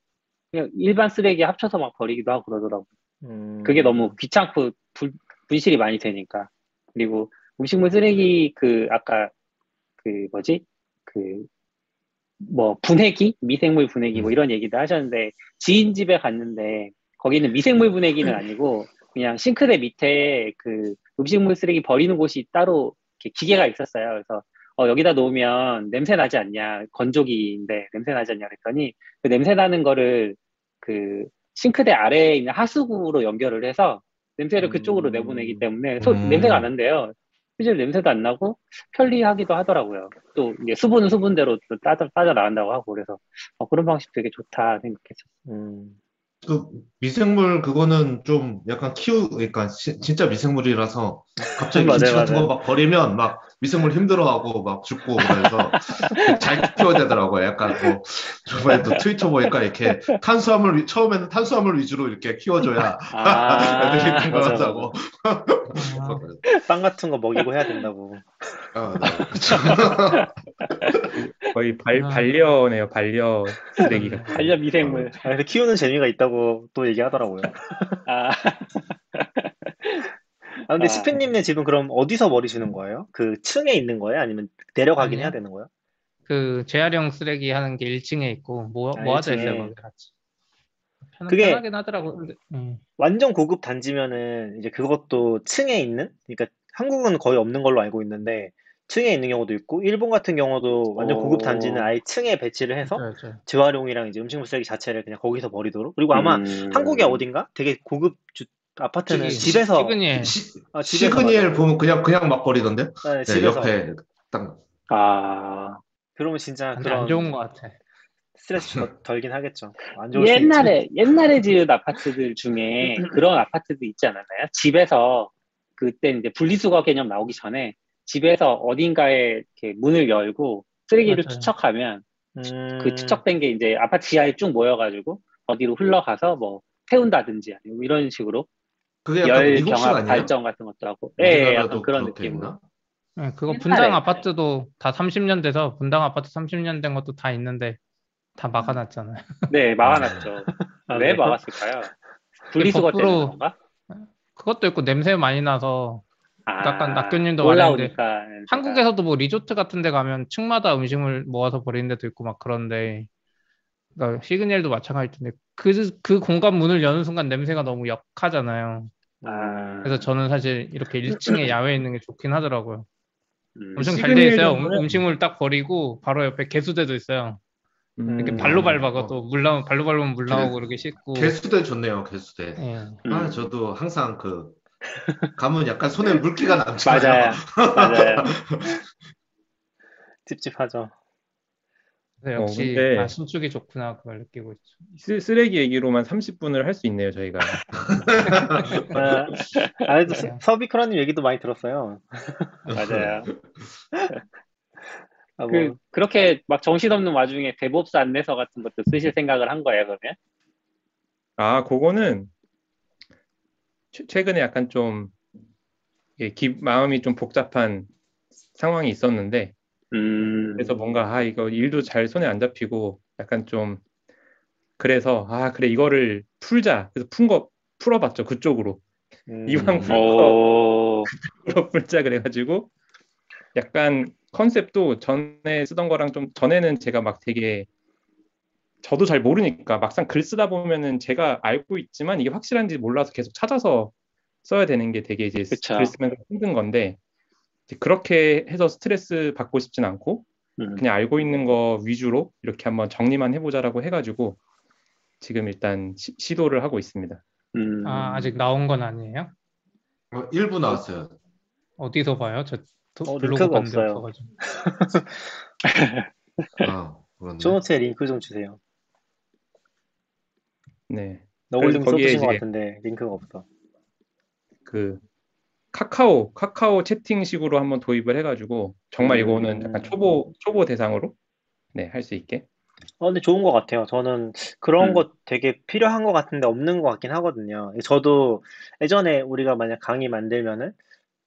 Speaker 2: 그냥 일반 쓰레기 합쳐서 막 버리기도 하고 그러더라고.
Speaker 3: 음.
Speaker 2: 그게 너무 귀찮고 분, 분실이 많이 되니까. 그리고 음식물 쓰레기 그 아까 그 뭐지 그 뭐 분해기 미생물 분해기 뭐 이런 얘기도 하셨는데 지인 집에 갔는데 거기는 미생물 분해기는 아니고 그냥 싱크대 밑에 그 음식물 쓰레기 버리는 곳이 따로 기계가 있었어요. 그래서 어, 여기다 놓으면 냄새 나지 않냐 건조기인데 냄새 나지 않냐 그랬더니 그 냄새 나는 거를 그 싱크대 아래에 있는 하수구로 연결을 해서 냄새를
Speaker 3: 음.
Speaker 2: 그쪽으로 내보내기 때문에 소-
Speaker 4: 음.
Speaker 2: 냄새가 안 난대요. 실제로 냄새도 안 나고 편리하기도 하더라고요. 또 이제 수분은 수분대로 또 따져, 따져 나간다고 하고 그래서 어, 그런 방식 되게 좋다 생각했었어요.
Speaker 3: 음.
Speaker 4: 그 미생물 그거는 좀 약간 키우 그러니까 시- 진짜 미생물이라서 갑자기 김치 같은. 거 막 버리면 막 미생물 힘들어하고 막 죽고 그래서 잘 키워야 되더라고요. 약간 뭐 저번에도 트위터 보니까 이렇게 탄수화물 위- 처음에는 탄수화물 위주로 이렇게 키워줘야
Speaker 2: 아,
Speaker 4: 애들이 건강하다고.
Speaker 6: 아,
Speaker 3: 빵 같은 거 먹이고 해야 된다고.
Speaker 4: 아, 네, 그렇죠.
Speaker 5: 거의 발,
Speaker 6: 아.
Speaker 5: 반려네요. 반려 쓰레기
Speaker 6: 음.
Speaker 2: 반려 미생물.
Speaker 3: 아, 근데 키우는 재미가 있다고 또 얘기하더라고요.
Speaker 2: 아,
Speaker 3: 아, 근데
Speaker 2: 아.
Speaker 3: 스페님네 집은 그럼 어디서 버리시는 거예요? 그 층에 있는 거예요? 아니면 내려가긴
Speaker 6: 아니요.
Speaker 3: 해야 되는 거예요?
Speaker 6: 그 재활용 쓰레기 하는 게 1층에 있고 모,
Speaker 3: 아,
Speaker 6: 모아져
Speaker 3: 1층에.
Speaker 6: 있어요 거기 같이. 편,
Speaker 3: 그게-
Speaker 6: 편하긴 하더라고. 근데, 음.
Speaker 3: 완전 고급 단지면은 이제 그것도 층에 있는? 그러니까 한국은 거의 없는 걸로 알고 있는데 층에 있는 경우도 있고 일본 같은 경우도 완전 고급
Speaker 2: 오.
Speaker 3: 단지는 아예 층에 배치를 해서
Speaker 6: 그렇죠, 그렇죠.
Speaker 3: 재활용이랑 이제 음식물 쓰레기 자체를 그냥 거기서 버리도록. 그리고 아마
Speaker 2: 음.
Speaker 3: 한국에 어딘가 되게 고급 주, 아파트는
Speaker 6: 저기
Speaker 3: 집에서
Speaker 6: 시그니엘.
Speaker 4: 시,
Speaker 3: 아, 집에서
Speaker 4: 시그니엘 보면 그냥 그냥 막 버리던데.
Speaker 3: 맞아요. 네,
Speaker 4: 네,
Speaker 3: 집에서
Speaker 4: 옆에 딱
Speaker 2: 아,
Speaker 3: 그러면 진짜 그런
Speaker 6: 안 좋은 것 같아.
Speaker 3: 스트레스 더- 덜긴 하겠죠. 안 좋을 수 있죠.
Speaker 2: 옛날에 옛날에 지은 아파트들 중에 그런 아파트도 있지 않았나요? 집에서 그때 이제 분리수거 개념 나오기 전에 집에서 어딘가에 이렇게 문을 열고 쓰레기를
Speaker 6: 맞아요.
Speaker 2: 투척하면
Speaker 3: 음,
Speaker 2: 그 투척된 게 이제 아파트 지하에 쭉 모여가지고 어디로 흘러가서 뭐 태운다든지 아니면 뭐 이런 식으로
Speaker 4: 그게 약간
Speaker 2: 열
Speaker 4: 미국식
Speaker 2: 경합
Speaker 4: 아니에요?
Speaker 2: 발전 같은 것도 하고 예, 예, 약간 그런 느낌으로?
Speaker 6: 네, 그거 분당 아파트도 다 30년 돼서 분당 아파트 30년 된 것도 다 있는데 다 막아놨잖아요.
Speaker 2: 네 막아놨죠.
Speaker 3: 아,
Speaker 2: 왜
Speaker 3: 네.
Speaker 2: 막았을까요? 분리수거 때문에 그런가?
Speaker 6: 그것도 있고 냄새 많이 나서
Speaker 2: 아,
Speaker 6: 약간 낙교님도 말했는데. 한국에서도 뭐 리조트 같은 데 가면 층마다 음식물 모아서 버리는 데도 있고 막 그런데 그러니까 시그널도 마찬가지일 텐데 그, 그 공간 문을 여는 순간 냄새가 너무 역하잖아요.
Speaker 2: 아,
Speaker 6: 그래서 저는 사실 이렇게 1층에 야외에 있는 게 좋긴 하더라고요.
Speaker 2: 음.
Speaker 6: 엄청 잘 돼 있어요. 음, 음식물 딱 버리고 바로 옆에 개수대도 있어요. 이렇게
Speaker 3: 음.
Speaker 6: 발로
Speaker 4: 아,
Speaker 6: 밟아가
Speaker 4: 어.
Speaker 6: 또물 나오면 발로 밟으면 물 나오고 이렇게 씻고
Speaker 4: 개수대 좋네요, 개수대.
Speaker 6: 예.
Speaker 4: 아,
Speaker 2: 음.
Speaker 4: 저도 항상 그, 가면 약간 손에 물기가 남잖아요.
Speaker 2: 맞아요. 맞아요.
Speaker 3: 찝찝하죠.
Speaker 5: 어,
Speaker 6: 역시
Speaker 5: 근데-
Speaker 6: 아, 신축이 좋구나 그걸 느끼고 있죠.
Speaker 5: 쓰, 쓰레기 얘기로만 30분을 할 수 있네요, 저희가.
Speaker 3: 아, 아래도
Speaker 6: 맞아요.
Speaker 3: 서비 크라님 얘기도 많이 들었어요.
Speaker 2: 맞아요.
Speaker 3: 아, 뭐,
Speaker 2: 그, 그렇게 막 정신없는 와중에 대법사 안내서 같은 것도 쓰실 생각을 한 거예요, 그러면?
Speaker 5: 아, 그거는 최- 최근에 약간 좀 예, 기- 마음이 좀 복잡한 상황이 있었는데
Speaker 2: 음,
Speaker 5: 그래서 뭔가 아 이거 일도 잘 손에 안 잡히고 약간 좀 그래서 아 그래 이거를 풀자. 그래서 푼 거 풀어봤죠 그쪽으로.
Speaker 3: 음,
Speaker 5: 이왕 풀거
Speaker 2: 오,
Speaker 5: 풀어 풀자 그래가지고 약간 컨셉도 전에 쓰던 거랑 좀 전에는 제가 막 되게 저도 잘 모르니까 막상 글 쓰다 보면은 제가 알고 있지만 이게 확실한지 몰라서 계속 찾아서 써야 되는 게 되게 이제. 글 쓰면서 힘든 건데 그렇게 해서 스트레스 받고 싶진 않고
Speaker 2: 음,
Speaker 5: 그냥 알고 있는 거 위주로 이렇게 한번 정리만 해보자라고 해가지고 지금 일단 시, 시도를 하고 있습니다.
Speaker 2: 음.
Speaker 6: 아 아직 나온 건 아니에요?
Speaker 4: 어, 일부 나왔어요.
Speaker 6: 어디서 봐요? 저 도-
Speaker 3: 어,
Speaker 6: 블로그
Speaker 3: 링크가
Speaker 6: 봤는데
Speaker 3: 없어요.
Speaker 6: 없어가지고.
Speaker 4: 아, 그렇네.
Speaker 3: 쇼노트에 링크 좀 주세요.
Speaker 5: 네,
Speaker 3: 너굴님
Speaker 5: 거기에
Speaker 3: 써주신 것 같은데 링크가 없어.
Speaker 5: 그 카카오 카카오 채팅식으로 한번 도입을 해가지고 정말
Speaker 3: 음.
Speaker 5: 이거는 약간 초보 초보 대상으로 네 할 수 있게
Speaker 3: 어, 근데 좋은 것 같아요. 저는 그런
Speaker 2: 음.
Speaker 3: 거 되게 필요한 것 같은데 없는 것 같긴 하거든요. 저도 예전에 우리가 만약 강의 만들면은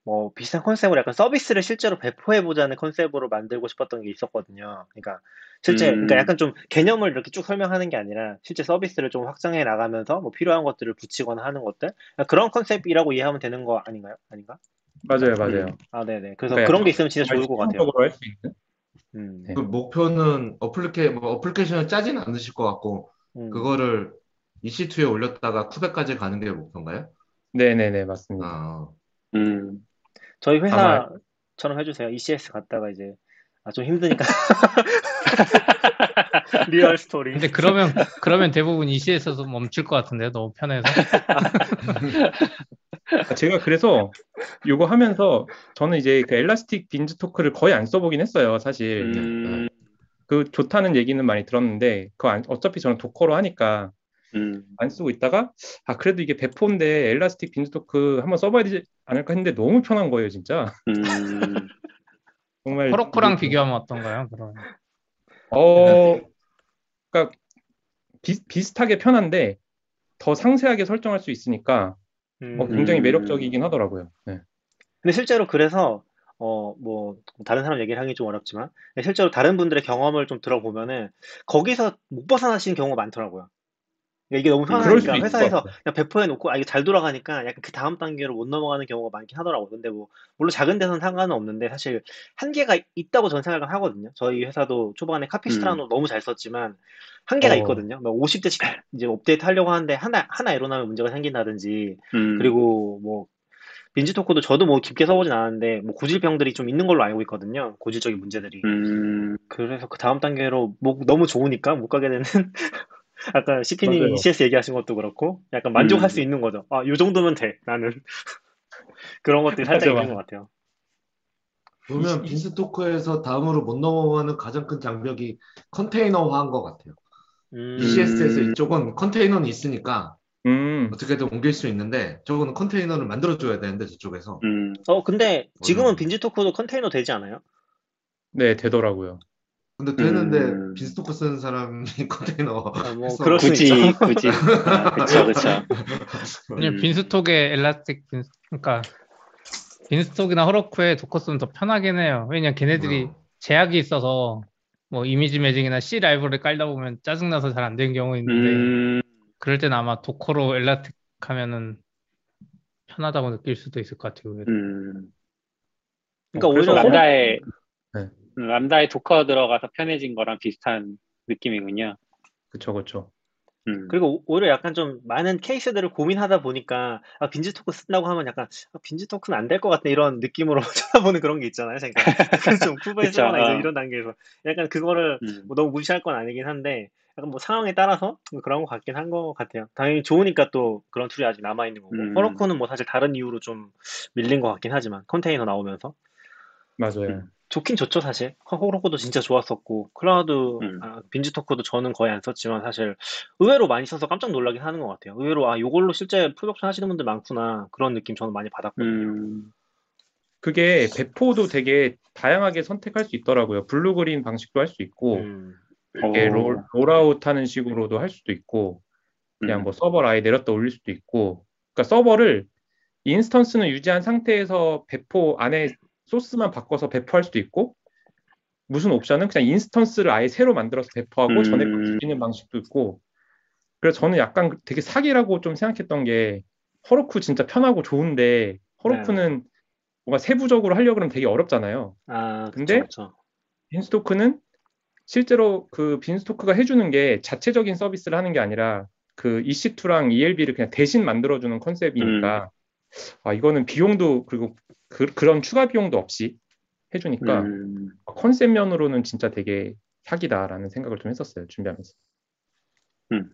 Speaker 3: 뭐 비슷한 컨셉으로 약간 서비스를 실제로 배포해 보자는 컨셉으로 만들고 싶었던 게 있었거든요. 그러니까 실제,
Speaker 2: 음.
Speaker 3: 그러니까 약간 좀 개념을 이렇게 쭉 설명하는 게 아니라 실제 서비스를 좀 확장해 나가면서 뭐 필요한 것들을 붙이거나 하는 것들 그런 컨셉이라고 이해하면 되는 거 아닌가요? 아닌가?
Speaker 5: 맞아요 맞아요.
Speaker 3: 아, 네네. 그래서
Speaker 5: 그러니까
Speaker 3: 그런 게 있으면 진짜 좋을 것 같아요.
Speaker 5: 실용적으로 할수 있는
Speaker 3: 음,
Speaker 5: 네.
Speaker 4: 그 목표는 어플리케, 뭐 어플리케이션을 짜진 않으실 것 같고,
Speaker 3: 음.
Speaker 4: 그거를 EC2에 올렸다가 Kube까지 가는 게 목표인가요?
Speaker 5: 네네네 맞습니다.
Speaker 4: 아,
Speaker 2: 음.
Speaker 3: 저희 회사처럼 해주세요. ECS 갔다가 이제 아, 좀 힘드니까 real story.
Speaker 6: 근데 그러면 그러면 대부분 ECS에서도 멈출 것 같은데요. 너무 편해서.
Speaker 5: 아, 제가 그래서 이거 하면서 저는 이제 그 Elastic Beanstalk를 거의 안 써보긴 했어요 사실.
Speaker 2: 음,
Speaker 5: 그 좋다는 얘기는 많이 들었는데 그거 안- 어차피 저는 Docker로 하니까
Speaker 2: 음.
Speaker 5: 안 쓰고 있다가 아 그래도 이게 배포인데 Elastic Beanstalk 한번 써봐야 되지 않을까 했는데 너무 편한 거예요 진짜
Speaker 2: 음.
Speaker 5: 정말
Speaker 6: 호로코랑
Speaker 5: 이게-
Speaker 6: 비교하면 어떤가요? 그럼
Speaker 5: 어 그러니까 비, 비슷하게 편한데 더 상세하게 설정할 수 있으니까
Speaker 3: 음.
Speaker 5: 어, 굉장히
Speaker 2: 음.
Speaker 5: 매력적이긴 하더라고요. 네.
Speaker 3: 근데 실제로 그래서 어 뭐 다른 사람 얘기를 하기 좀 어렵지만 실제로 다른 분들의 경험을 좀 들어보면은 거기서 못 벗어나시는 경우가 많더라고요. 그러니까 이게 너무 편하니까
Speaker 5: 있을 것
Speaker 3: 회사에서. 그냥 배포해 놓고 아 이게 잘 돌아가니까 약간 그 다음 단계로 못 넘어가는 경우가 많긴 하더라고요. 근데 뭐 물론 작은 데서는 상관은 없는데 사실 한계가 있다고 저는 생각을 하거든요. 저희 회사도 초반에 카피스트라노 너무 잘 썼지만 한계가
Speaker 5: 어.
Speaker 3: 있거든요. 뭐 50대씩 이제 업데이트 하려고 하는데 하나 하나 에러 나면 문제가 생긴다든지
Speaker 2: 음.
Speaker 3: 그리고 뭐 빈지 토크도 저도 뭐 깊게 써보진 않았는데 뭐 고질병들이 좀 있는 걸로 알고 있거든요. 고질적인 문제들이.
Speaker 2: 음.
Speaker 3: 그래서 그 다음 단계로 뭐 너무 좋으니까 못 가게 되는 아까 CP님
Speaker 5: 맞아요.
Speaker 3: ECS 얘기하신 것도 그렇고 약간 만족할
Speaker 2: 음.
Speaker 3: 수 있는 거죠. 아, 요 정도면 돼. 나는 그런 것들이 살짝
Speaker 5: 맞아,
Speaker 3: 있는 것 같아요.
Speaker 4: 보면 빈스 토크에서 다음으로 못 넘어가는 가장 큰 장벽이 컨테이너화한 것 같아요.
Speaker 3: 음.
Speaker 4: ECS에서 이쪽은 컨테이너는 있으니까
Speaker 5: 음,
Speaker 4: 어떻게든 옮길 수 있는데 저거는 컨테이너를 만들어줘야 되는데 저쪽에서
Speaker 2: 음,
Speaker 3: 어, 근데 지금은
Speaker 4: 음.
Speaker 3: 빈지토크도 컨테이너 되지 않아요?
Speaker 5: 네, 되더라고요.
Speaker 4: 근데 되는데
Speaker 2: 음.
Speaker 4: 빈스토크 쓰는 사람이 컨테이너
Speaker 3: 어, 뭐 그럴 수
Speaker 2: 굳이,
Speaker 3: 있죠.
Speaker 2: 굳이. 아, 그쵸, 그쵸.
Speaker 6: 왜냐면
Speaker 2: 음.
Speaker 6: 빈스톡에 엘라스틱 빈, 그러니까 Beanstalk이나 Heroku에 Docker 쓰면 더 편하긴 해요. 왜냐면 걔네들이
Speaker 4: 어.
Speaker 6: 제약이 있어서 뭐 이미지 매징이나 C 라이브를 깔다 보면 짜증나서 잘 안 되는 경우 있는데
Speaker 2: 음,
Speaker 6: 그럴 땐 아마 Docker로 Elastic 하면은 편하다고 느낄 수도 있을 것 같아요.
Speaker 2: 음.
Speaker 3: 그러니까
Speaker 5: 어,
Speaker 3: 오히려
Speaker 2: Lambda에,
Speaker 5: 네.
Speaker 2: 음, Lambda에 Docker 들어가서 편해진 거랑 비슷한 느낌이군요.
Speaker 5: 그쵸, 그쵸.
Speaker 2: 음.
Speaker 3: 그리고 오- 오히려 약간 좀 많은 케이스들을 고민하다 보니까 아, Beanstalk 쓴다고 하면 약간 아, Beanstalk는 안될 것 같네 이런 느낌으로 쳐다보는 그런 게 있잖아요. 그래서 좀 Kube에
Speaker 2: 그쵸,
Speaker 3: 쓰거나 이제
Speaker 2: 어.
Speaker 3: 이런 단계에서 약간 그거를
Speaker 2: 음.
Speaker 3: 뭐 너무 무시할 건 아니긴 한데 약간 뭐 상황에 따라서 그런 것 같긴 한 것 같아요. 당연히 좋으니까 또 그런 tool이 아직 남아 있는 거고
Speaker 2: 음.
Speaker 3: Heroku는 뭐 사실 다른 이유로 좀 밀린 것 같긴 하지만 컨테이너 나오면서
Speaker 5: 맞아요.
Speaker 2: 음.
Speaker 3: 좋긴 좋죠 사실 Heroku도 진짜 좋았었고 클라우드
Speaker 2: 음.
Speaker 3: 아, Beanstalk도 저는 거의 안 썼지만 사실 의외로 많이 써서 깜짝 놀라긴 하는 것 같아요. 의외로 아 이걸로 실제 production 하시는 분들 많구나 그런 느낌 저는 많이 받았거든요.
Speaker 2: 음.
Speaker 5: 그게 배포도 되게 다양하게 선택할 수 있더라고요. blue green 방식도 할 수 있고,
Speaker 3: 음.
Speaker 5: 이게
Speaker 2: 오.
Speaker 5: roll, rollout 하는 식으로도 할 수도 있고, 그냥
Speaker 2: 음.
Speaker 5: 뭐 서버를 아예 내렸다 올릴 수도 있고, 그러니까 서버를 instance는 유지한 상태에서 배포 안에 소스만 바꿔서 배포할 수도 있고, 무슨 옵션은 그냥 instance를 아예 새로 만들어서 배포하고 전에 거
Speaker 2: 음.
Speaker 5: 줄이는 방식도 있고, 그래서 저는 약간 되게 사기라고 좀 생각했던 게 Heroku 진짜 편하고 좋은데 Heroku는 뭔가 세부적으로 하려고 그러면 되게 어렵잖아요.
Speaker 3: 아
Speaker 5: 근데
Speaker 3: 그쵸 그쵸.
Speaker 5: Beanstalk는 실제로 그 Beanstalk가 해주는 게 자체적인 서비스를 하는 게 아니라 그 EC2랑 ELB를 그냥 대신 만들어주는 컨셉이니까 아 이거는 비용도 그리고 그, 런 추가 비용도 없이 해주니까
Speaker 2: 음.
Speaker 5: 컨셉 면으로는 진짜 되게 사기다라는 생각을 좀 했었어요 준비하면서.
Speaker 2: 음.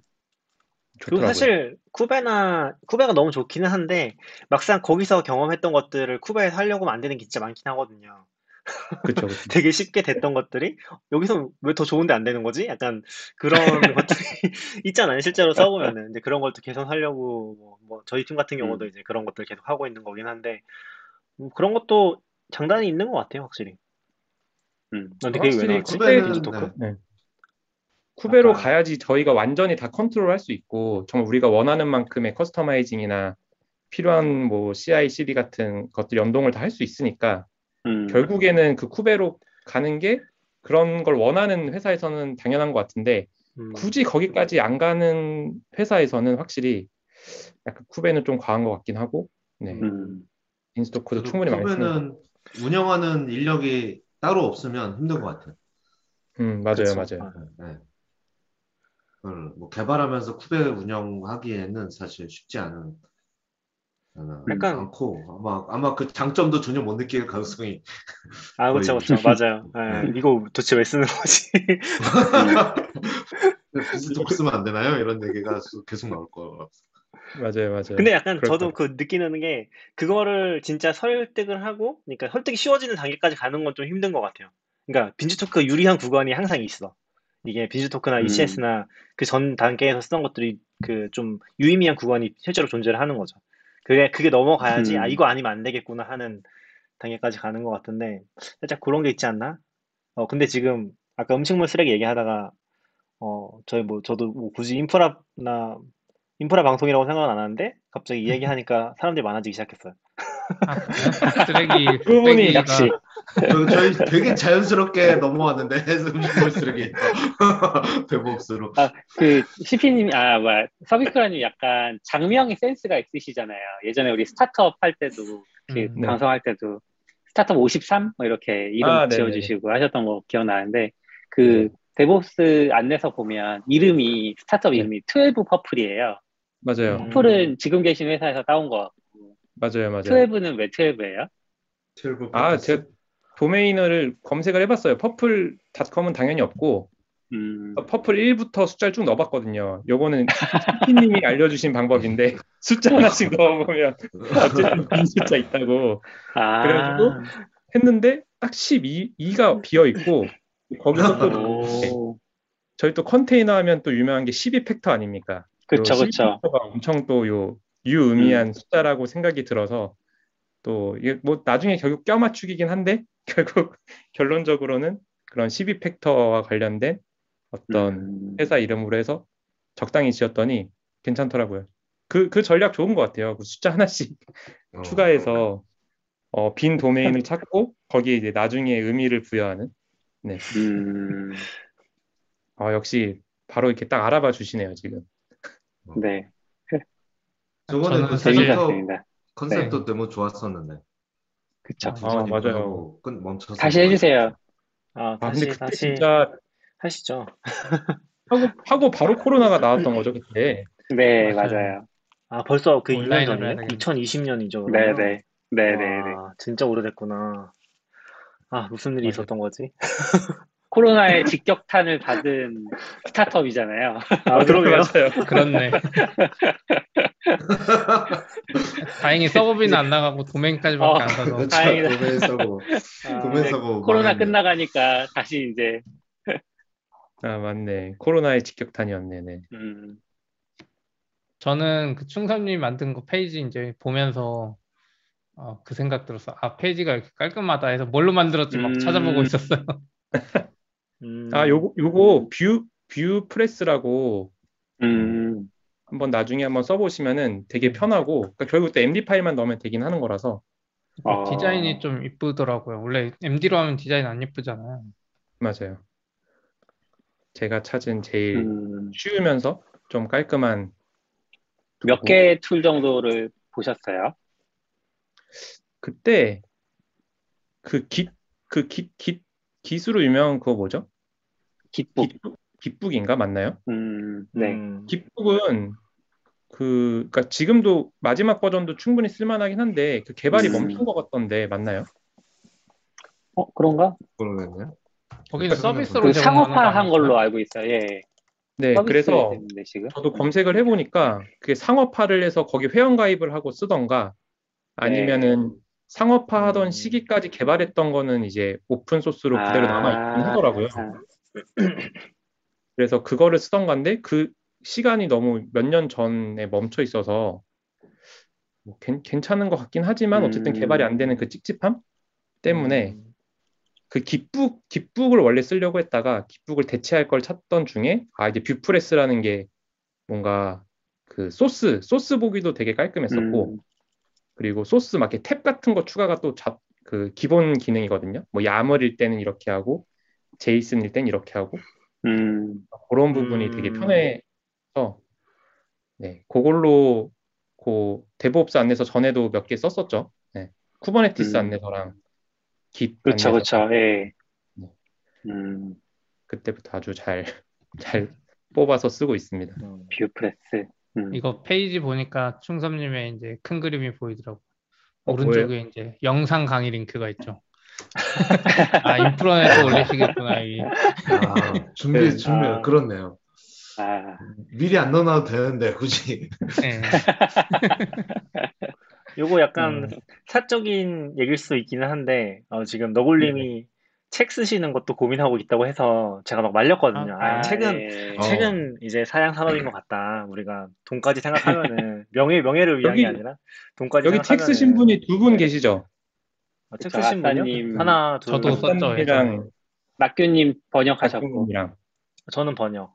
Speaker 3: 그리고
Speaker 5: 좋더라고요.
Speaker 3: 사실 쿠베나 쿠베가 너무 좋기는 한데 막상 거기서 경험했던 것들을 쿠베에서 하려고 만드는 게 진짜 많긴 하거든요.
Speaker 5: 그쵸.
Speaker 3: 되게 쉽게 됐던 것들이 여기서 왜 더 좋은데 안 되는 거지? 약간 그런 것들이 있잖아요. 실제로 써보면은 근데 그런 걸또 개선하려고 뭐, 뭐 저희 팀 같은 경우도
Speaker 2: 음.
Speaker 3: 이제 그런 것들 계속 하고 있는 거긴 한데 음, 그런 것도 장단이 있는 것 같아요, 확실히.
Speaker 2: 음.
Speaker 3: 난 되게 왜
Speaker 5: 확실히
Speaker 3: 나왔지?
Speaker 5: Kube는-
Speaker 3: Beanstalk?
Speaker 5: 네. Kube로
Speaker 3: 아까-
Speaker 5: 가야지 저희가 완전히 다 컨트롤 할 수 있고 정말 우리가 원하는 만큼의 customizing이나 필요한 뭐 CI/CD 같은 것들 연동을 다 할 수 있으니까
Speaker 2: 음.
Speaker 5: 결국에는 그 Kube로 가는 게 그런 걸 원하는 회사에서는 당연한 것 같은데
Speaker 3: 음.
Speaker 5: 굳이 거기까지 안 가는 회사에서는 확실히 약간 쿠베는 좀 과한 것 같긴 하고 네.
Speaker 2: 음.
Speaker 5: 인스토크도
Speaker 4: 그리고
Speaker 5: 충분히 많이 쓰는
Speaker 4: 운영하는 인력이 따로 없으면 힘든 것 같아요.
Speaker 5: 음 맞아요
Speaker 3: 그쵸.
Speaker 5: 맞아요
Speaker 4: 네. 그걸 뭐 개발하면서 쿠베 운영하기에는 사실 쉽지 않은
Speaker 3: 약간-
Speaker 4: 않고 아마 아마 그 장점도 전혀 못 느낄 가능성이
Speaker 3: 아, 그쵸,
Speaker 4: 거의-
Speaker 3: 그쵸. 맞아요. 예, 이거 도대체 왜 쓰는 거지?
Speaker 4: 비스토크 쓰면 안 되나요? 이런 얘기가 계속 나올 거.
Speaker 5: 맞아요 맞아요
Speaker 3: 근데 약간 저도. 그 느끼는 게 그거를 진짜 설득을 하고 그러니까 설득이 쉬워지는 단계까지 가는 건 좀 힘든 것 같아요. 그러니까 빈지토크 유리한 구간이 항상 있어. 이게 빈지토크나
Speaker 2: 음.
Speaker 3: ECS나 그전 단계에서 쓰던 것들이 그 좀 유의미한 구간이 실제로 존재를 하는 거죠. 그게 그게 넘어가야지
Speaker 2: 음.
Speaker 3: 아 이거 아니면 안 되겠구나 하는 단계까지 가는 것 같은데 살짝 그런 게 있지 않나? 어 근데 지금 아까 음식물 쓰레기 얘기하다가 어 저희 뭐 저도 뭐 굳이 인프라나 인프라 방송이라고 생각은 안 하는데 갑자기 이 얘기 하니까 사람들이 많아지기 시작했어요.
Speaker 6: 아? 쓰레기 쓰레기가
Speaker 2: 역시
Speaker 4: 저- 저희 되게 자연스럽게 넘어왔는데 음식물 쓰레기 대목수로.
Speaker 2: 그 CP님이 아 뭐야 서비스라님 약간 장명의 센스가 있으시잖아요. 예전에 우리 스타트업 할 때도 그
Speaker 6: 음,
Speaker 5: 네.
Speaker 2: 방송할 때도 스타트업 53 뭐 이렇게 이름
Speaker 5: 아.
Speaker 2: 지어주시고 하셨던 거 기억나는데 그
Speaker 5: 네.
Speaker 2: DevOps 안내서 보면 이름이 스타트업
Speaker 5: 네.
Speaker 2: 이름이 12 Purple이에요.
Speaker 5: 맞아요
Speaker 3: 음.
Speaker 2: Purple은 지금 계신 회사에서 따온 거.
Speaker 5: 맞아요 맞아요
Speaker 2: 12는 왜 12예요?
Speaker 5: 아, 제 도메인을 검색을 해봤어요. Purple닷컴은 당연히 없고
Speaker 2: 음,
Speaker 5: Purple 1부터 숫자를 쭉 넣어봤거든요. 요거는 피님이 알려주신 방법인데 숫자 하나씩 넣어보면 어쨌든 빈 숫자 있다고
Speaker 2: 아,
Speaker 5: 그래가지고 했는데 딱 12, 2가 비어 있고 거기서 또
Speaker 2: 오,
Speaker 5: 저희 또 컨테이너 하면 또 유명한 게 12팩터 아닙니까?
Speaker 2: 그쵸, 그쵸.
Speaker 5: 12팩터가 엄청 또 요 유의미한 숫자라고 생각이 들어서 또 이게 뭐 나중에 결국 껴맞추기긴 한데 결국 결론적으로는 그런 12 팩터와 관련된 어떤
Speaker 2: 음,
Speaker 5: 회사 이름으로 해서 적당히 지었더니 괜찮더라고요. 그, 그 전략 좋은 것 같아요. 그 숫자 하나씩
Speaker 4: 어.
Speaker 5: 추가해서 어, 빈 도메인을 찾고 거기에 이제 나중에 의미를 부여하는. 네.
Speaker 2: 음,
Speaker 5: 아, 역시 바로 이렇게 딱 알아봐 주시네요, 지금.
Speaker 2: 네,
Speaker 4: 저번에
Speaker 6: 저는
Speaker 4: 그
Speaker 6: 사실-
Speaker 4: 센터
Speaker 2: 재밌었습니다.
Speaker 4: 컨셉도 너무 좋았었는데
Speaker 2: 그쵸.
Speaker 5: 아, 맞아요.
Speaker 4: 부진하고 끝 멈춰서
Speaker 2: 다시 해주세요.
Speaker 3: 아,
Speaker 5: 아,
Speaker 3: 다시,
Speaker 5: 근데 그때
Speaker 3: 다시
Speaker 5: 진짜
Speaker 3: 하시죠.
Speaker 5: 하고, 하고 바로 코로나가 나왔던 거죠, 그때.
Speaker 2: 네,
Speaker 6: 맞아요.
Speaker 2: 맞아요.
Speaker 3: 아, 벌써 그 2년
Speaker 6: 온라인으로 해야
Speaker 3: 전이에요?
Speaker 6: 되겠네.
Speaker 3: 2020년이죠,
Speaker 2: 네? 네, 네, 네, 네.
Speaker 3: 와, 진짜 오래됐구나. 아, 무슨 일이
Speaker 5: 맞아요.
Speaker 3: 있었던 거지?
Speaker 2: 코로나의 직격탄을 받은 스타트업이잖아요.
Speaker 3: 아, 그러게요.
Speaker 5: 맞아요.
Speaker 6: 그렇네. 다행히 서버비는 안 나가고 도메인까지밖에
Speaker 2: 어,
Speaker 6: 안 사서.
Speaker 4: 그렇죠.
Speaker 2: 다행이다.
Speaker 4: 도메인
Speaker 3: 아,
Speaker 4: 도메인
Speaker 2: 네,
Speaker 4: 사고
Speaker 2: 코로나. 끝나가니까 다시 이제
Speaker 5: 아, 맞네. 코로나의 직격탄이었네. 네.
Speaker 2: 음,
Speaker 6: 저는 그 충섭님 만든 거 페이지 이제 보면서 어, 그 생각 들었어. 아, 페이지가 이렇게 깔끔하다 해서 뭘로 만들었지 막
Speaker 2: 음.
Speaker 6: 찾아보고 있었어요.
Speaker 3: 음,
Speaker 5: 아, 요거, 요거 Vue, VuePress라고
Speaker 2: 음,
Speaker 5: 한번 나중에 한번 써보시면은 되게 편하고, 그러니까 결국 또 MD 파일만 넣으면 되긴 하는 거라서,
Speaker 2: 어,
Speaker 6: 디자인이 좀 이쁘더라고요. 원래 MD로 하면 디자인 안 이쁘잖아요.
Speaker 5: 맞아요. 제가 찾은 제일
Speaker 2: 음,
Speaker 5: 쉬우면서 좀 깔끔한
Speaker 2: 몇 개 툴 정도를 보셨어요?
Speaker 5: 그때 그 깃, 그 깃, 깃, 깃으로 유명한 그거 뭐죠? GitBook. GitBook, GitBook인가 맞나요?
Speaker 2: 음, 네.
Speaker 3: 음,
Speaker 5: GitBook은 그, 그러니까 지금도 마지막 버전도 충분히 쓸만하긴 한데 그 개발이
Speaker 2: 음.
Speaker 5: 멈춘 것 같던데 맞나요?
Speaker 2: 어, 그런가?
Speaker 4: 모르겠네요.
Speaker 6: 거기는 서비스로
Speaker 2: 그 상업화한? 걸로 알고 있어요. 예.
Speaker 5: 네,
Speaker 2: 서비스
Speaker 5: 그래서
Speaker 2: 됐는데 지금.
Speaker 5: 저도 검색을 해보니까 그게 상업화를 해서 거기 회원 가입을 하고 쓰던가 아니면은 상업화 하던
Speaker 3: 음.
Speaker 5: 시기까지 개발했던 거는 이제 오픈 소스로 그대로
Speaker 2: 아.
Speaker 5: 남아 있긴 하더라고요.
Speaker 2: 아,
Speaker 5: 그래서 그거를 쓰던 건데 그 시간이 너무 몇 년 전에 멈춰 있어서 뭐 괜, 괜찮은 것 같긴 하지만 어쨌든
Speaker 2: 음.
Speaker 5: 개발이 안 되는 그 찝찝함 때문에
Speaker 3: 음,
Speaker 5: 그 GitBook GitBook을 원래 쓰려고 했다가 GitBook을 대체할 걸 찾던 중에 아 이제 VuePress라는 게 뭔가 그 소스 소스 보기도 되게 깔끔했었고
Speaker 2: 음,
Speaker 5: 그리고 소스 막 이렇게 탭 같은 거 추가가 또그 기본 기능이거든요. 뭐 YAML일 때는 이렇게 하고 JSON일 땐 이렇게 하고
Speaker 2: 음,
Speaker 5: 그런 부분이 되게
Speaker 3: 음.
Speaker 5: 편해서 네 그걸로 그 DevOps 안내서 전에도 몇 개 썼었죠. 네. Kubernetes
Speaker 2: 음.
Speaker 5: 안내서랑 Git
Speaker 2: 그렇죠, 그렇죠. 예.
Speaker 5: 네.
Speaker 2: 음,
Speaker 5: 그때부터 아주 잘 잘 뽑아서 쓰고 있습니다.
Speaker 3: 음.
Speaker 2: VuePress. 음.
Speaker 6: 이거 페이지 보니까 충섭님의 이제 큰 그림이 보이더라고.
Speaker 5: 어,
Speaker 6: 오른쪽에 이제 영상 강의 링크가 있죠. 아, 인프라에서 올리시겠구나. 이.
Speaker 4: 아, 준비 준비
Speaker 2: 아.
Speaker 4: 그렇네요.
Speaker 2: 아,
Speaker 4: 미리 안 넣어놔도 되는데 굳이
Speaker 6: 네.
Speaker 3: 요거 약간
Speaker 5: 음.
Speaker 3: 사적인 얘기일 수 있기는 한데, 어, 지금 너굴님이 책 쓰시는 것도 고민하고 있다고 해서 제가 막 말렸거든요. 아,
Speaker 2: 아,
Speaker 3: 책은,
Speaker 2: 예.
Speaker 4: 어.
Speaker 3: 책은 이제 사양 산업인 것 같다. 우리가 돈까지 생각하면은, 명예, 명예를 위한 게
Speaker 5: 여기-
Speaker 3: 아니라, 돈까지
Speaker 5: 여기 책
Speaker 3: 생각하면은,
Speaker 5: 쓰신 분이 두 분 계시죠?
Speaker 3: 어, 책 쓰신 분이요?
Speaker 2: 아싸님.
Speaker 3: 하나, 둘,
Speaker 6: 저도 썼죠.
Speaker 2: 낙규님 번역하셨고.
Speaker 3: 저는 번역.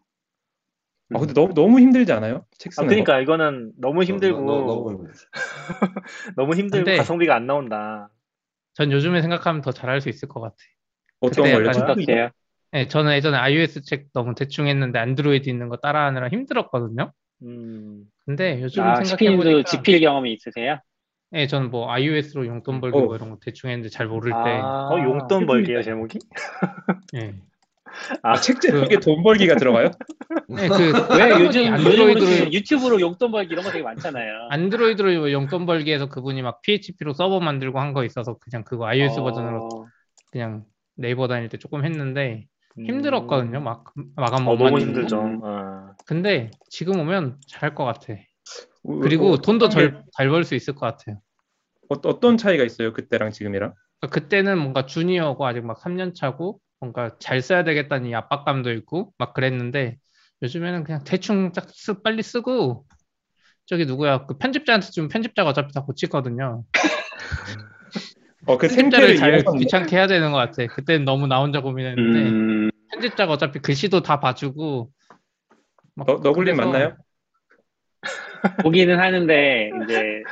Speaker 5: 아 근데 너무 너무 힘들지 않아요? 책
Speaker 3: 아,
Speaker 5: 쓰는 거?
Speaker 3: 그러니까 이거는 너무 힘들고,
Speaker 4: 너, 너, 너무
Speaker 3: 너무 힘들고
Speaker 6: 근데-
Speaker 3: 가성비가 안 나온다.
Speaker 6: 전 요즘에 생각하면 더 잘할 수 있을 것 같아.
Speaker 5: 어떤 걸요?
Speaker 2: 해요?
Speaker 6: 네, 저는 예전에 iOS 책 너무 대충 했는데 안드로이드 있는 거 따라하느라 힘들었거든요.
Speaker 3: 음,
Speaker 6: 근데 요즘
Speaker 2: 아,
Speaker 6: 생각해보니까
Speaker 2: 지필 경험이 있으세요?
Speaker 6: 네, 저는 뭐 iOS로 용돈 벌기
Speaker 5: 어.
Speaker 6: 뭐 이런 거 대충 했는데 잘 모를 때
Speaker 2: 아,
Speaker 3: 어, 용돈. 벌기요, 제목이?
Speaker 6: 네.
Speaker 5: 아, 책 제목에 돈 벌기가 들어가요?
Speaker 6: 네, 그
Speaker 2: 왜 요즘
Speaker 6: 안드로이드로
Speaker 2: 안드로이드 유튜브로 용돈 벌기 이런 거 되게 많잖아요.
Speaker 6: 안드로이드로 용돈 벌기 해서 그분이 막 PHP로 서버 만들고 한 거 있어서 그냥 그거 iOS
Speaker 2: 어,
Speaker 6: 버전으로 그냥 네이버 다닐 때 조금 했는데
Speaker 3: 음.
Speaker 6: 힘들었거든요. 막 마감
Speaker 3: 어,
Speaker 6: 못
Speaker 3: 너무. 힘들죠.
Speaker 2: 음.
Speaker 3: 어.
Speaker 6: 근데 지금 오면 잘할 것 같아.
Speaker 5: 어,
Speaker 6: 그리고
Speaker 5: 어,
Speaker 6: 돈도 잘 벌 수 있을 것 같아요.
Speaker 5: 어, 어떤 차이가 있어요? 그때랑 지금이랑?
Speaker 6: 그러니까 그때는 뭔가 주니어고 아직 막 3년 차고 뭔가 잘 써야 되겠다는 이 압박감도 있고 막 그랬는데 요즘에는 그냥 대충 딱 쓰, 빨리 쓰고 저기 누구야 그 편집자한테 좀 편집자가 어차피 다 고치거든요.
Speaker 5: 어, 그 생태를
Speaker 6: 잘 귀찮게 해야 되는 것 같아. 그때는 너무 나 혼자 고민했는데
Speaker 2: 음,
Speaker 6: 편집자가 어차피 글씨도 다 봐주고 막
Speaker 5: 너, 너굴님
Speaker 6: 그래서
Speaker 5: 맞나요?
Speaker 2: 보기는 하는데 이제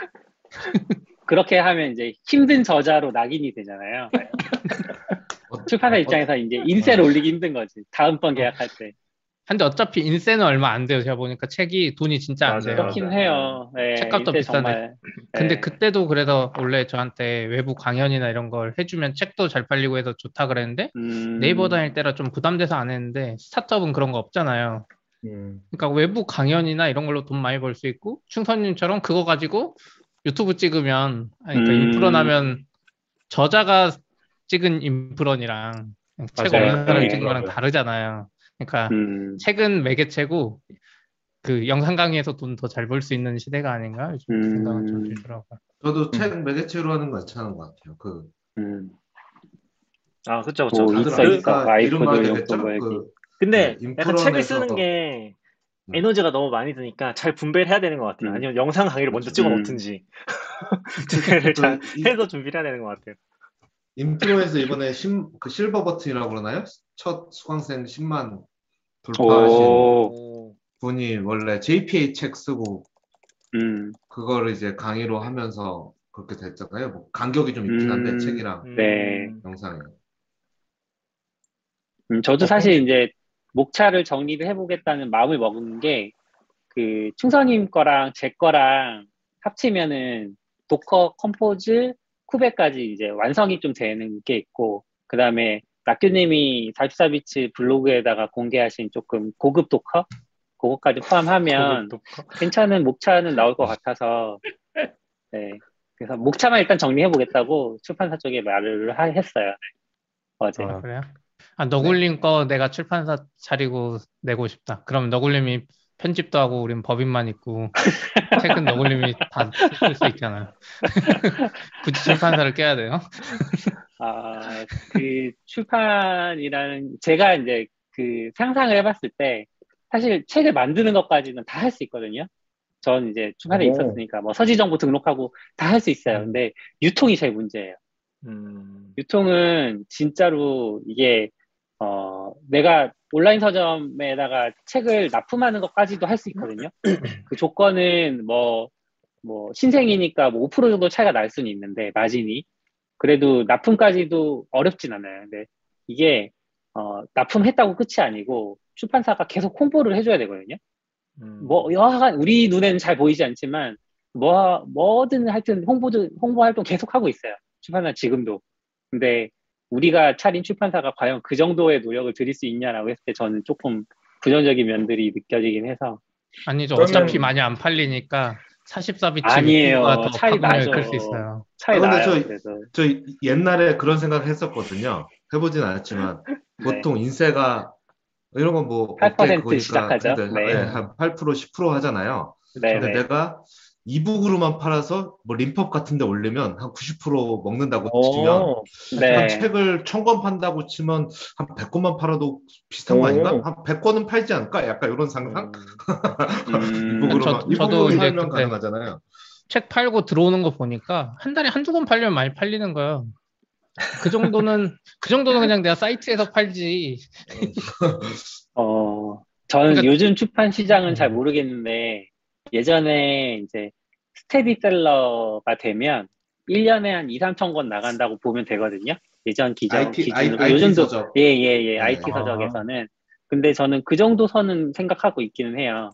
Speaker 2: 그렇게 하면 이제 힘든 저자로 낙인이 되잖아요.
Speaker 4: 어,
Speaker 2: 출판사
Speaker 4: 어,
Speaker 2: 입장에서 이제 인세를 올리기 힘든 거지. 다음번 계약할 때.
Speaker 6: 근데 어차피 인세는 얼마 안 돼요. 제가 보니까 책이 돈이 진짜 안. 돼요.
Speaker 2: 그렇긴 해요. 네,
Speaker 6: 책값도 비싼데.
Speaker 2: 정말,
Speaker 6: 근데
Speaker 2: 네.
Speaker 6: 그때도 그래서 원래 저한테 외부 강연이나 이런 걸 해주면 책도 잘 팔리고 해서 좋다 그랬는데
Speaker 2: 음,
Speaker 6: 네이버 다닐 때라 좀 부담돼서 안 했는데 스타트업은 그런 거 없잖아요.
Speaker 5: 음.
Speaker 6: 그러니까 외부 강연이나 이런 걸로 돈 많이 벌 수 있고 충선님처럼 그거 가지고 유튜브 찍으면 그러니까
Speaker 2: 음.
Speaker 6: 인프런하면 저자가 찍은 인프런이랑 책. 없는 사람이
Speaker 2: 네,
Speaker 6: 찍은 거랑. 다르잖아요. 그러니까
Speaker 2: 음,
Speaker 6: 책은 매개체고 그 영상 강의에서 돈 더 잘 벌 수 있는 시대가 아닌가 요즘 그
Speaker 2: 음.
Speaker 6: 생각은 좀 들더라고요.
Speaker 4: 저도 책 매개체로 하는 거 괜찮은 것 같아요. 그
Speaker 2: 음.
Speaker 3: 아, 그쵸, 그쵸.
Speaker 2: 뭐 있어. 아이코드 용도? 뭐.
Speaker 4: 그
Speaker 3: 근데
Speaker 4: 네,
Speaker 3: 약간 책을 쓰는
Speaker 4: 더-
Speaker 3: 게
Speaker 4: 음.
Speaker 3: 에너지가 너무 많이 드니까 잘 분배를 해야 되는 것 같아요.
Speaker 2: 음.
Speaker 3: 아니면 영상 강의를 먼저
Speaker 4: 음.
Speaker 3: 찍어 놓든지 두 개를
Speaker 4: 잘그 이-
Speaker 3: 해서 준비를 해야 되는 것 같아요.
Speaker 4: 인프런에서 이번에 신, 그 실버 버튼이라고 그러나요? 첫 수강생 10만 돌파하신
Speaker 2: 오,
Speaker 3: 오.
Speaker 4: 분이 원래 JPA 책 쓰고
Speaker 2: 음,
Speaker 4: 그거를 이제 강의로 하면서 그렇게 됐잖아요. 뭐 간격이 좀 있긴 한데
Speaker 2: 음.
Speaker 4: 책이랑
Speaker 2: 네.
Speaker 3: 음.
Speaker 4: 영상이.
Speaker 2: 음, 저도 사실 이제 목차를 정리를 해보겠다는 마음을 먹은 게, 그, 충섭님 거랑 제 거랑 합치면은 Docker, Compose, 쿠베까지 이제 완성이 좀 되는 게 있고, 그 다음에 낙규님이 44bits 블로그에다가 공개하신 조금 고급 Docker? 그거까지 포함하면. 괜찮은 목차는 나올 것 같아서, 네. 그래서 목차만 일단 정리해 보겠다고 출판사 쪽에 말을 하- 했어요. 네. 어제.
Speaker 5: 아,
Speaker 6: 그래요? 아, 너굴님 거 내가 출판사 차리고 내고 싶다. 그럼 너굴님이 편집도 하고 우린 법인만 있고 책은 너굴님이 다 쓸 수 있잖아요. 굳이 출판사를 껴야 돼요?
Speaker 2: 아, 그 출판이라는 제가 이제 그 상상을 해봤을 때 사실 책을 만드는 것까지는 다 할 수 있거든요. 전 이제 출판에
Speaker 5: 오.
Speaker 2: 있었으니까 뭐 서지 정보 등록하고 다 할 수 있어요. 근데 유통이 제일 문제예요.
Speaker 3: 음.
Speaker 2: 유통은 진짜로 이게 어 내가 온라인 서점에다가 책을 납품하는 것까지도 할 수 있거든요. 그 조건은 뭐뭐 신생이니까 뭐 5% 정도 차이가 날 수는 있는데 마진이 그래도 납품까지도 어렵진 않아요. 근데 이게 어 납품했다고 끝이 아니고 출판사가 계속 홍보를 해줘야 되거든요.
Speaker 3: 음.
Speaker 2: 뭐 여하간 우리 눈에는 잘 보이지 않지만 뭐 뭐든 하여튼 홍보도 홍보 활동 계속 하고 있어요. 출판사 지금도. 근데 우리가 차린 출판사가 과연 그 정도의 노력을 들일 수 있냐라고 했을 때 저는 조금 부정적인 면들이 느껴지긴 해서
Speaker 6: 아니죠.
Speaker 5: 그러면-
Speaker 6: 어차피 많이 안 팔리니까 44비치
Speaker 2: 아니에요.
Speaker 6: 더
Speaker 2: 차이 나죠.
Speaker 6: 클수 있어요.
Speaker 2: 차이
Speaker 4: 아, 근데
Speaker 2: 나요.
Speaker 4: 저-
Speaker 2: 그래서
Speaker 4: 저 옛날에 그런 생각을 했었거든요. 해보진 않았지만 보통 인세가 이런 건 뭐
Speaker 2: 8% 시작하죠. 네.
Speaker 4: 한 8% 10% 하잖아요. 근데
Speaker 2: 네네.
Speaker 4: 내가 이북으로만 팔아서 뭐 림펍 같은 데 올리면 한 90% 먹는다고
Speaker 5: 어,
Speaker 4: 치면
Speaker 2: 네.
Speaker 4: 한 책을 천권 판다고 치면 한 100권만 팔아도 비슷한 거
Speaker 5: 오.
Speaker 4: 아닌가? 한 100권은 팔지 않을까? 약간 이런 상상?
Speaker 2: 음,
Speaker 4: 이북으로만,
Speaker 6: 저-
Speaker 4: 이북으로
Speaker 6: 이제
Speaker 4: 가능하잖아요.
Speaker 6: 책 팔고 들어오는 거 보니까 한 달에 한두 권 팔려면 많이 팔리는 거예요. 그 정도는 그 정도는 그냥 내가 사이트에서 팔지.
Speaker 2: 어, 저는
Speaker 6: 그러니까-
Speaker 2: 요즘 출판 시장은 잘
Speaker 6: 음.
Speaker 2: 모르겠는데, 예전에 이제 스테디셀러가 되면 1년에 한 2, 3천 권 나간다고 보면 되거든요. 예전 기준,
Speaker 4: IT,
Speaker 2: 기준으로.
Speaker 4: IT
Speaker 2: 요즘도,
Speaker 4: 서적.
Speaker 2: 예, 예, 예.
Speaker 4: 네.
Speaker 2: IT
Speaker 6: 아.
Speaker 2: 서적에서는. 근데 저는 그 정도 선은 생각하고 있기는 해요.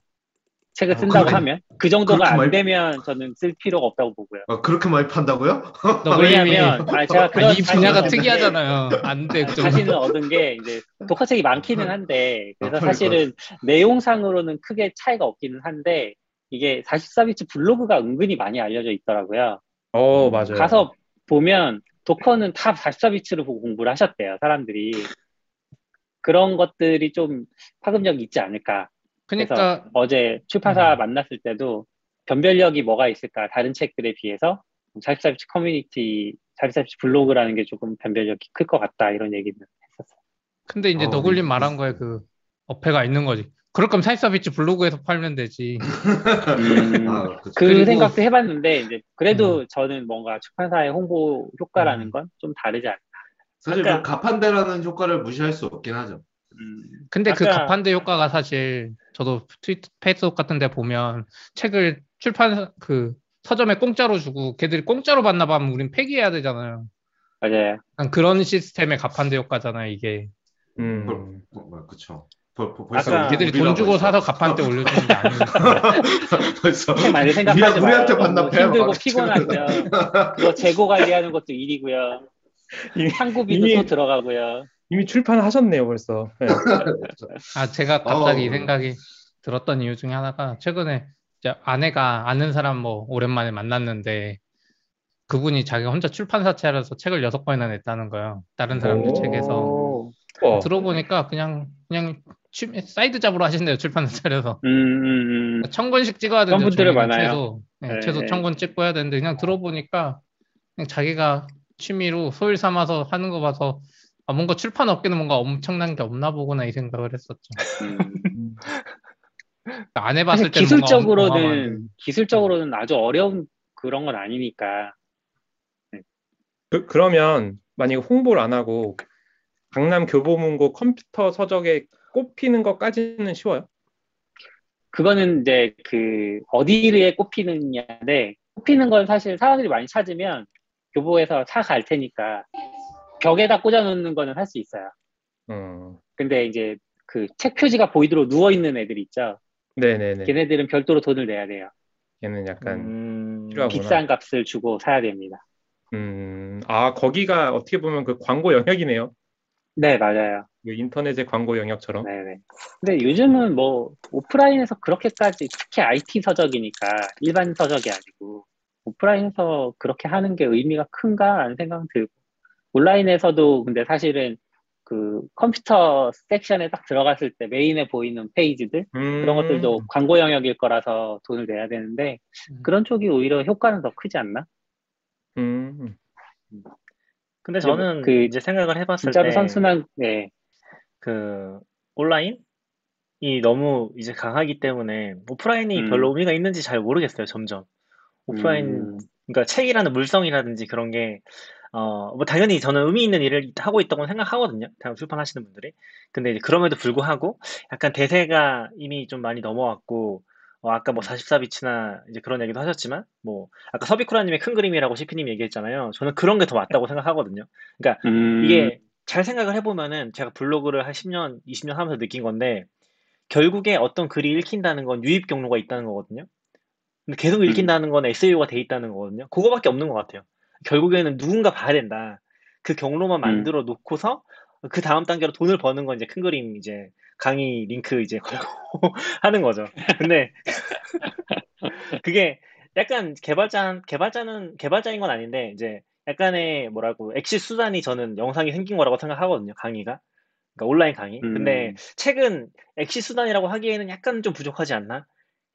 Speaker 2: 책을
Speaker 4: 아,
Speaker 2: 쓴다고
Speaker 4: 그렇게-
Speaker 2: 하면. 그 정도가 안
Speaker 4: 많이-
Speaker 2: 되면 저는 쓸 필요가 없다고 보고요.
Speaker 4: 아, 그렇게 많이 판다고요?
Speaker 6: 너굴님이
Speaker 2: 왜냐면, 아, 제가 그런
Speaker 6: 이 분야가 특이하잖아요. 안 돼. 그.
Speaker 2: 자신을 얻은 게 이제 Docker책이 많기는 한데 그래서
Speaker 4: 아,
Speaker 2: 사실은 내용상으로는 크게 차이가 없기는 한데 이게 44bits 블로그가 은근히 많이 알려져 있더라고요.
Speaker 5: 어, 맞아요.
Speaker 2: 가서 보면 Docker는 다 44bits를 보고 공부를 하셨대요, 사람들이. 그런 것들이 좀 파급력이 있지 않을까.
Speaker 6: 그러니까
Speaker 2: 어제 출판사
Speaker 6: 음.
Speaker 2: 만났을 때도 변별력이 뭐가 있을까, 다른 책들에 비해서 44bits 커뮤니티, 44비치 블로그라는 게 조금 변별력이 클 것 같다, 이런 얘기는 했었어요.
Speaker 6: 근데 이제
Speaker 4: 어,
Speaker 6: 너굴님
Speaker 4: 이-
Speaker 6: 말한 거에 그 어폐가 있는 거지. 그럴 거면 사이서비치 블로그에서 팔면 되지.
Speaker 2: 음,
Speaker 4: 아, 그치.
Speaker 2: 그
Speaker 6: 그리고-
Speaker 2: 생각도 해봤는데 이제 그래도 저는 뭔가 출판사의 홍보 효과라는
Speaker 6: 음.
Speaker 2: 건좀 다르지 않나.
Speaker 4: 사실
Speaker 2: 아까-
Speaker 4: 그 가판대라는 효과를 무시할 수 없긴 하죠.
Speaker 2: 음,
Speaker 6: 근데 그
Speaker 3: 아까-
Speaker 6: 가판대 효과가 사실 저도 트위터, 페이스북 같은 데 보면 책을 출판 그 서점에 공짜로 주고 걔들이 공짜로 받나 봐면 우린 폐기해야 되잖아요.
Speaker 2: 맞아요.
Speaker 6: 그런 시스템의 가판대 효과잖아요, 이게.
Speaker 5: 음.
Speaker 4: 뭐, 뭐, 그쵸. 벌, 벌, 벌써
Speaker 3: 아까
Speaker 6: 걔들이 돈 주고. 사서 가판대 올려주는 게 아니니까.
Speaker 4: 벌써
Speaker 2: 책 많이
Speaker 4: 우리,
Speaker 2: 생각하지 마요.
Speaker 4: 우리한테 배
Speaker 2: 힘들고 피곤하고요. 그거 재고 관리하는 것도 일이고요. 항구비도 또 들어가고요.
Speaker 5: 이미 출판하셨네요, 벌써. 네.
Speaker 6: 아, 제가 갑자기
Speaker 4: 어.
Speaker 6: 이 생각이 들었던 이유 중에 하나가 최근에 이제 아내가 아는 사람 뭐 오랜만에 만났는데 그분이 자기가 혼자 출판사 차려서 책을 여섯 권이나 냈다는 거예요. 다른 사람들
Speaker 5: 오.
Speaker 6: 책에서.
Speaker 2: 오.
Speaker 5: 어,
Speaker 6: 들어보니까 그냥 그냥 취미- side job으로 하신대요 출판사 차려서
Speaker 2: 음, 음, 음.
Speaker 6: 천 권씩 찍어야 되는데
Speaker 2: 분들이 많아요.
Speaker 6: 최소 네,
Speaker 2: 네.
Speaker 6: 최소 천 권 찍고 해야 되는데 그냥 들어보니까 그냥 자기가 취미로 소일 삼아서 하는 거 봐서 아, 뭔가 출판 업계는 뭔가 엄청난 게 없나 보구나 이 생각을 했었죠.
Speaker 2: 음.
Speaker 6: 그러니까 안 해봤을 때는
Speaker 2: 기술적으로는. 기술적으로는 아주 어려운 그런 건 아니니까.
Speaker 5: 그, 그러면 만약에 홍보를 안 하고 강남 교보문고 컴퓨터 서적에 꼽히는 것까지는 쉬워요?
Speaker 2: 그거는 이제 그 어디에 꼽히느냐인데 꼽히는 건 사실 사람들이 많이 찾으면 교보에서 사 갈 테니까 벽에다 꽂아놓는 거는 할 수 있어요.
Speaker 5: 음,
Speaker 2: 근데 이제 그 책 표지가 보이도록 누워 있는 애들 있죠.
Speaker 5: 네네네.
Speaker 2: 걔네들은 별도로 돈을 내야 돼요.
Speaker 5: 걔는 약간
Speaker 3: 음,
Speaker 5: 필요하구나.
Speaker 2: 비싼 값을 주고 사야 됩니다.
Speaker 5: 음, 아, 거기가 어떻게 보면 그 광고 영역이네요.
Speaker 2: 네, 맞아요.
Speaker 5: 그 인터넷의 광고 영역처럼.
Speaker 2: 네네. 근데 요즘은 뭐 오프라인에서 그렇게까지 특히 IT 서적이니까 일반 서적이 아니고 오프라인에서 그렇게 하는 게 의미가 큰가라는 생각 들고 온라인에서도 근데 사실은 그 컴퓨터 섹션에 딱 들어갔을 때 메인에 보이는 페이지들
Speaker 5: 음,
Speaker 2: 그런 것들도 광고 영역일 거라서 돈을 내야 되는데
Speaker 6: 음.
Speaker 2: 그런 쪽이 오히려 효과는 더 크지 않나?
Speaker 5: 음,
Speaker 3: 근데 저는
Speaker 2: 그
Speaker 3: 이제 생각을 해봤을
Speaker 2: 진짜로
Speaker 3: 때
Speaker 2: 선순환 네.
Speaker 3: 그 온라인이 너무 이제 강하기 때문에 오프라인이
Speaker 2: 음.
Speaker 3: 별로 의미가 있는지 잘 모르겠어요, 점점. 오프라인,
Speaker 2: 음,
Speaker 3: 그러니까 책이라는 물성이라든지 그런 게, 어, 뭐 당연히 저는 의미 있는 일을 하고 있다고 생각하거든요. 다양 출판 하시는 분들이. 근데 이제 그럼에도 불구하고 약간 대세가 이미 좀 많이 넘어왔고, 어, 아까 뭐 44비치나 이제 그런 얘기도 하셨지만, 뭐, 아까 서비쿠라님의 큰 그림이라고 시피님이 얘기했잖아요. 저는 그런 게 더 맞다고 생각하거든요. 그러니까
Speaker 2: 음,
Speaker 3: 이게 잘 생각을 해보면은 제가 블로그를 한 10년, 20년 하면서 느낀 건데 결국에 어떤 글이 읽힌다는 건 유입 경로가 있다는 거거든요. 근데 계속 읽힌다는 건 SEO가 돼 있다는 거거든요. 그거밖에 없는 것 같아요. 결국에는 누군가 봐야 된다. 그 경로만 만들어 놓고서 그 다음 단계로 돈을 버는 건 이제 큰 그림 이제 강의 링크 이제 걸고 하는 거죠. 근데 그게 약간 개발자 개발자는 개발자인 건 아닌데 이제 약간의 뭐라고 엑시 수단이 저는 영상이 생긴 거라고 생각하거든요. 강의가. 그러니까 온라인 강의.
Speaker 2: 음.
Speaker 3: 근데 책은 엑시 수단이라고 하기에는 약간 좀 부족하지 않나?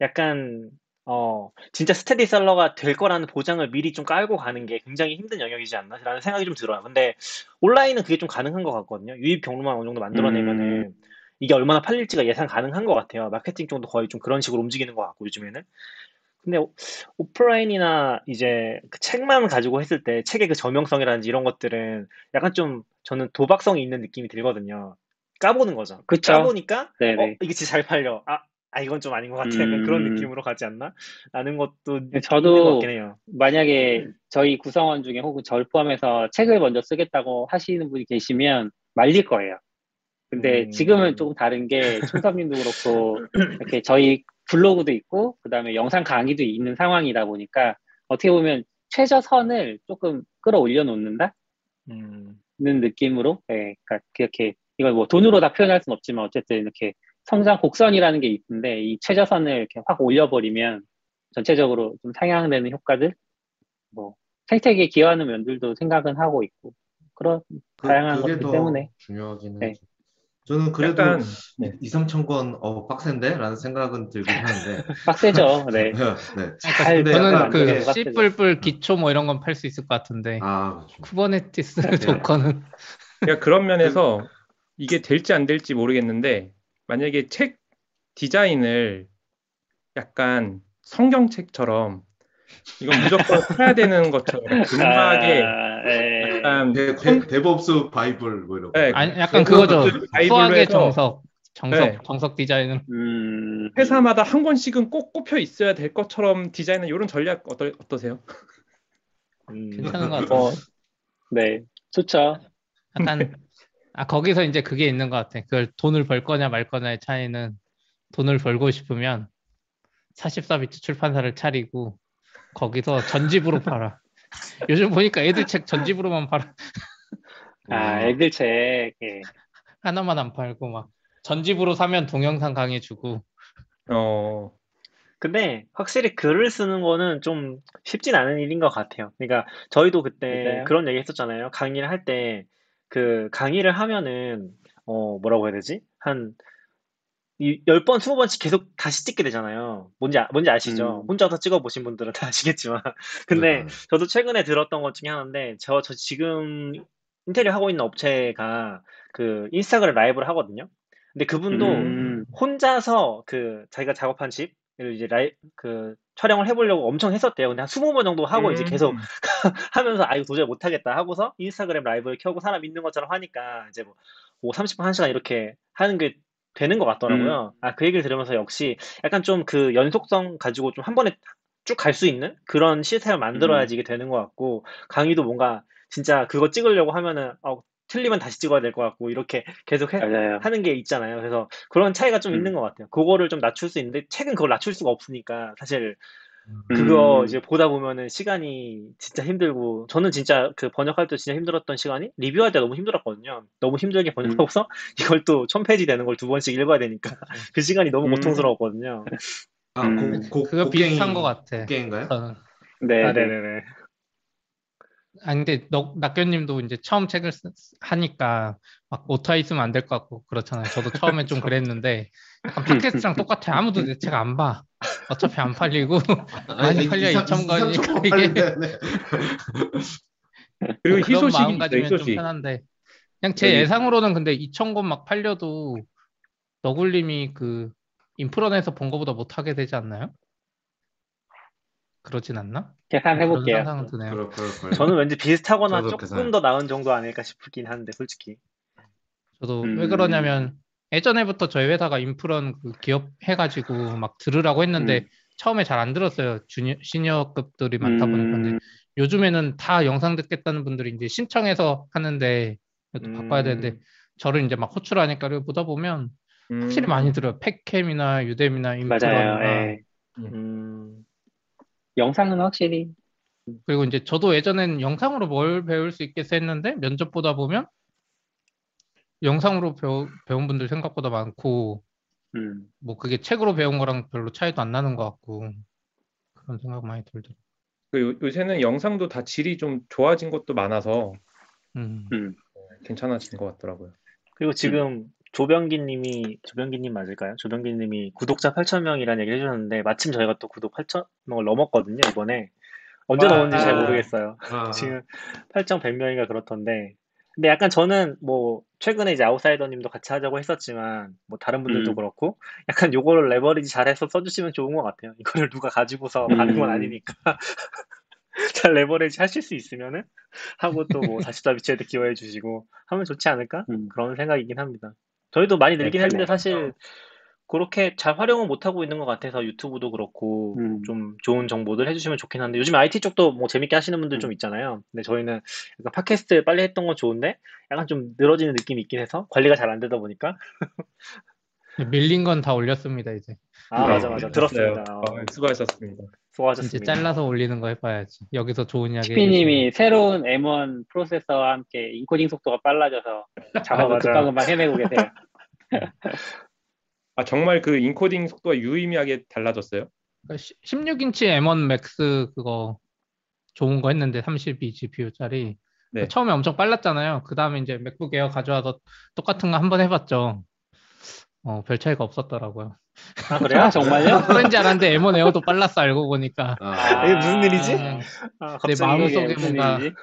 Speaker 3: 약간 어 진짜 스테디셀러가 될 거라는 보장을 미리 좀 깔고 가는 게 굉장히 힘든 영역이지 않나? 라는 생각이 좀 들어요. 근데 온라인은 그게 좀 가능한 것 같거든요. 유입 경로만 어느 정도 만들어내면은 이게 얼마나 팔릴지가 예상 가능한 것 같아요. 마케팅 쪽도 거의 좀 그런 식으로 움직이는 것 같고 요즘에는. 근데 오- 오프라인이나 이제 그 책만 가지고 했을 때 책의 그 저명성이라든지 이런 것들은 약간 좀 저는 도박성이 있는 느낌이 들거든요. 까보는 거죠.
Speaker 2: 그쵸.
Speaker 3: 까보니까
Speaker 2: 네네.
Speaker 3: 어, 이게 진짜 잘 팔려. 아, 아 이건 좀 아닌 것 같아. 약간 그런
Speaker 2: 음.
Speaker 3: 느낌으로 가지 않나? 라는 것도 것
Speaker 2: 저도
Speaker 3: 해요.
Speaker 2: 만약에 저희 구성원 중에 혹은 저를 포함해서 책을 먼저 쓰겠다고 하시는 분이 계시면 말릴 거예요. 근데
Speaker 3: 음.
Speaker 2: 지금은 조금 다른 게 총섭님도 그렇고 이렇게 저희 블로그도 있고 그다음에 영상 강의도 있는 상황이다 보니까 어떻게 보면 최저선을 조금 끌어올려 놓는다 는
Speaker 3: 음,
Speaker 2: 느낌으로 예, 그러니까 그렇게 이걸 뭐 돈으로 다 표현할 수는 없지만 어쨌든 이렇게 성장 곡선이라는 게 있는데 이 최저선을 이렇게 확 올려버리면 전체적으로 좀 상향되는 효과들 뭐 생태계에 기여하는 면들도 생각은 하고 있고 그런
Speaker 4: 그,
Speaker 2: 다양한 것들
Speaker 4: 더
Speaker 2: 때문에.
Speaker 4: 중요하긴
Speaker 2: 네.
Speaker 4: 하죠. 저는 그래도
Speaker 5: 약간 네.
Speaker 4: 2, 3천 권, 어, 빡센데? 라는 생각은 들긴 하는데.
Speaker 2: 빡세죠. 네.
Speaker 4: 네.
Speaker 2: 잘
Speaker 4: 근데
Speaker 6: 저는 그
Speaker 4: 그게-
Speaker 6: 씨뿔뿔 기초 뭐 이런 건 팔 수 있을 것 같은데
Speaker 4: 아, 그렇죠.
Speaker 6: Kubernetes 네. 조건은
Speaker 5: 그러니까 그런 면에서 이게 될지 안 될지 모르겠는데 만약에 책 디자인을 약간 성경책처럼 이건 무조건 해야 되는 것처럼 근사하게
Speaker 2: 아, 예.
Speaker 5: 약간
Speaker 4: 데, 데, DevOps 바이블 뭐 이런 거.
Speaker 5: 네,
Speaker 6: 아니, 약간
Speaker 5: 그거
Speaker 6: 그거죠. 수학의 정석, 정석,
Speaker 5: 네.
Speaker 6: 정석 디자인은.
Speaker 2: 음,
Speaker 5: 회사마다 한 권씩은 꼭 꼽혀 있어야 될 것처럼 디자인은 이런 전략 어떠, 어떠세요?
Speaker 3: 음,
Speaker 6: 괜찮은 것 같아요.
Speaker 2: 뭐, 네, 좋죠.
Speaker 6: 약간 아 거기서 이제 그게 있는 것 같아. 그걸 돈을 벌 거냐 말 거냐의 차이는 돈을 벌고 싶으면 44비트 출판사를 차리고 거기서 전집으로 팔아. 요즘 보니까 애들 책 전집으로만 팔아.
Speaker 2: 아, 애들 책, 예.
Speaker 6: 하나만 안 팔고 막 전집으로 사면 동영상 강의 주고.
Speaker 5: 어,
Speaker 3: 근데 확실히 글을 쓰는 거는 좀 쉽진 않은 일인 것 같아요. 그러니까 저희도 그때
Speaker 2: 맞아요.
Speaker 3: 그런 얘기 했었잖아요. 강의를 할 때 그 강의를 하면은 어 뭐라고 해야 되지? 한 이, 10번, 20번씩 계속 다시 찍게 되잖아요. 뭔지, 아- 뭔지 아시죠?
Speaker 2: 음.
Speaker 3: 혼자서 찍어보신 분들은 다 아시겠지만. 근데
Speaker 4: 네.
Speaker 3: 저도 최근에 들었던 것 중에 하나인데, 저, 저 지금 인테리어 하고 있는 업체가 그 인스타그램 라이브를 하거든요. 근데 그분도
Speaker 2: 음,
Speaker 3: 혼자서 그 자기가 작업한 집을 이제 라이, 그 촬영을 해보려고 엄청 했었대요. 근데 한 20번 정도 하고 이제
Speaker 5: 음.
Speaker 3: 계속 하면서 아 이거 도저히 못하겠다 하고서 인스타그램 라이브를 켜고 사람 있는 것처럼 하니까 이제 뭐, 뭐 30분, 1시간 이렇게 하는 게 되는 것 같더라고요. 아, 그 얘기를 들으면서 역시 약간 좀 그 연속성 가지고 좀 한 번에 쭉 갈 수 있는 그런 시스템을 만들어야지 이게 되는 것 같고 강의도 뭔가 진짜 그거 찍으려고 하면은 어, 틀리면 다시 찍어야 될 것 같고 이렇게 계속 해. 하는 게 있잖아요. 그래서 그런 차이가 좀
Speaker 2: 음.
Speaker 3: 있는 것 같아요. 그거를 좀 낮출 수 있는데 책은 그걸 낮출 수가 없으니까 사실 그거
Speaker 2: 음,
Speaker 3: 이제 보다 보면은 시간이 진짜 힘들고 저는 진짜 그 번역할 때 진짜 힘들었던 시간이 리뷰할 때 너무 힘들었거든요. 너무 힘들게 번역하고서 이걸 또 1000페이지 되는 걸 두 번씩 읽어야 되니까 그 시간이 너무
Speaker 5: 음.
Speaker 3: 고통스러웠거든요.
Speaker 4: 아,
Speaker 2: 음.
Speaker 4: 고, 고,
Speaker 6: 그거 비슷한 것 같아.
Speaker 4: 곡괭인가요?
Speaker 2: 네,
Speaker 3: 아,
Speaker 2: 네.
Speaker 3: 네 네 네.
Speaker 6: 아 근데 너, 낙견님도 이제 처음 책을 쓰- 하니까 막 오타 있으면 안 될 것 같고 그렇잖아요. 저도 처음에 좀 그랬는데 약간 팟캐스트랑 똑같아. 아무도 내 책 안 봐. 어차피 안 팔리고 많이 팔려
Speaker 4: 이상-
Speaker 6: 2천 권이니까
Speaker 4: 이상조금
Speaker 6: 이게
Speaker 4: 네.
Speaker 5: 그리고
Speaker 6: 그런
Speaker 5: 희소식이
Speaker 6: 마음가짐이 좀
Speaker 5: 희소식.
Speaker 6: 편한데 그냥 제
Speaker 5: 여기-
Speaker 6: 예상으로는 근데 2천 권 막 팔려도 너굴님이 그 인프런에서 본 거보다 못하게 되지 않나요? 그러진 않나?
Speaker 2: 계산해 볼게요.
Speaker 6: 상상은 드네요.
Speaker 4: 그럴, 그럴.
Speaker 3: 저는 왠지 비슷하거나 조금
Speaker 4: 계산-
Speaker 3: 더 나은 정도 아닐까 싶긴 한데 솔직히.
Speaker 6: 저도
Speaker 2: 음.
Speaker 6: 왜 그러냐면 예전에부터 저희 회사가 인프런 그 기업 해가지고 막 들으라고 했는데
Speaker 2: 음.
Speaker 6: 처음에 잘 안 들었어요. 주니어, 시니어급들이 많다 보니까. 근데
Speaker 2: 음,
Speaker 6: 요즘에는 다 영상 듣겠다는 분들이 이제 신청해서 하는데 이것도 바꿔야
Speaker 3: 음.
Speaker 6: 되는데 저를 이제 막 호출하니까 이걸 보다 보면 확실히
Speaker 5: 음.
Speaker 6: 많이 들어요. 팩캠이나 유뎀이나
Speaker 2: 맞아요.
Speaker 6: 인프런이나
Speaker 2: 예.
Speaker 3: 음,
Speaker 2: 영상은 확실히
Speaker 6: 그리고 이제 저도 예전엔 영상으로 뭘 배울 수 있겠어 했는데 면접 보다 보면 영상으로 배우, 배운 분들 생각보다 많고
Speaker 2: 음,
Speaker 6: 뭐 그게 책으로 배운 거랑 별로 차이도 안 나는 것 같고 그런 생각 많이 들더라고요.
Speaker 5: 그 요- 요새는 영상도 다 질이 좀 좋아진 것도 많아서
Speaker 6: 음.
Speaker 2: 음.
Speaker 5: 괜찮아진 것 같더라고요.
Speaker 3: 그리고 지금 조병기님이 조병기님 맞을까요? 조병기님이 구독자 8,000명이라는 얘기를 해주셨는데 마침 저희가 또 구독 8,000명을 넘었거든요 이번에 언제
Speaker 2: 와.
Speaker 3: 넘었는지 잘 모르겠어요.
Speaker 4: 아,
Speaker 3: 지금 8,100명인가 그렇던데 근데 약간 저는 뭐 최근에 이제 아웃사이더님도 같이 하자고 했었지만 뭐 다른 분들도
Speaker 2: 음.
Speaker 3: 그렇고 약간 요거를 레버리지 잘해서 써주시면 좋은 것 같아요. 이거를 누가 가지고서 가는 건
Speaker 2: 음.
Speaker 3: 아니니까 잘 레버리지 하실 수 있으면은 하고 또 뭐 44비치에도 기여해 주시고 하면 좋지 않을까
Speaker 2: 음.
Speaker 3: 그런 생각이긴 합니다. 저희도 많이 늘긴
Speaker 5: 네,
Speaker 3: 했는데
Speaker 5: 네.
Speaker 3: 사실 그렇게 잘 활용은 못 하고 있는 것 같아서 유튜브도 그렇고
Speaker 2: 음.
Speaker 3: 좀 좋은 정보들 해주시면 좋긴 한데 요즘 IT 쪽도 뭐 재밌게 하시는 분들
Speaker 2: 음.
Speaker 3: 좀 있잖아요. 근데 저희는 약간 팟캐스트 빨리 했던 건 좋은데 약간 좀 늘어지는 느낌이 있긴 해서 관리가 잘 안 되다 보니까
Speaker 6: 밀린 건 다 올렸습니다 이제.
Speaker 3: 아
Speaker 5: 네,
Speaker 3: 맞아 맞아
Speaker 5: 들었어요.
Speaker 3: 들었습니다.
Speaker 5: 어,
Speaker 3: 어,
Speaker 5: 수고하셨습니다.
Speaker 6: 이제
Speaker 3: 수고하셨습니다.
Speaker 6: 잘라서 올리는 거 해봐야지. 여기서 좋은 이야기.
Speaker 2: 치피님이 새로운 M1 프로세서와 함께 인코딩 속도가 빨라져서 작업을
Speaker 3: 맞아.
Speaker 2: 금방금방 해내고 계세요.
Speaker 5: 아 정말 그 인코딩 속도가 유의미하게 달라졌어요?
Speaker 6: 16인치 M1 Max 그거 좋은 거 했는데 32 GPU짜리
Speaker 5: 네.
Speaker 6: 처음에 엄청 빨랐잖아요. 그 다음에 이제 MacBook Air 가져와서 똑같은 거 한 번 해봤죠. 어, 별 차이가 없었더라고요.
Speaker 3: 아 그래요?
Speaker 2: 아, 정말요?
Speaker 6: 그런지 알았는데 M1 에어도 빨랐어 알고 보니까.
Speaker 4: 아,
Speaker 3: 이게 무슨 일이지?
Speaker 6: 음,
Speaker 3: 아,
Speaker 6: 내
Speaker 3: 갑자기
Speaker 6: 마음속에
Speaker 2: 이게 무슨
Speaker 6: 뭔가
Speaker 2: 일이지?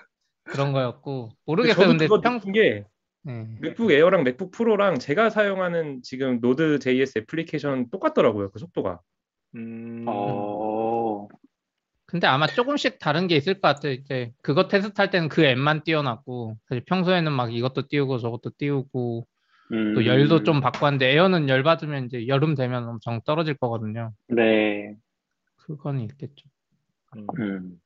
Speaker 6: 그런 거였고
Speaker 5: 근데
Speaker 6: 모르겠어요. 근데
Speaker 5: 그거 평게
Speaker 6: 네.
Speaker 5: 맥북 에어랑 맥북 프로랑 제가 사용하는 지금 Node JS 애플리케이션 똑같더라고요. 그 속도가.
Speaker 3: 음,
Speaker 2: 어,
Speaker 6: 근데 아마 조금씩 다른 게 있을 것 같아요. 이제 그거 테스트할 때는 그 앱만 띄워놨고 사실 평소에는 막 이것도 띄우고 저것도 띄우고
Speaker 2: 음,
Speaker 6: 또 열도 좀 바꿨는데 에어는 열 받으면 이제 여름 되면 엄청 떨어질 거거든요.
Speaker 2: 네.
Speaker 6: 그건 있겠죠.
Speaker 3: 음.
Speaker 2: 음.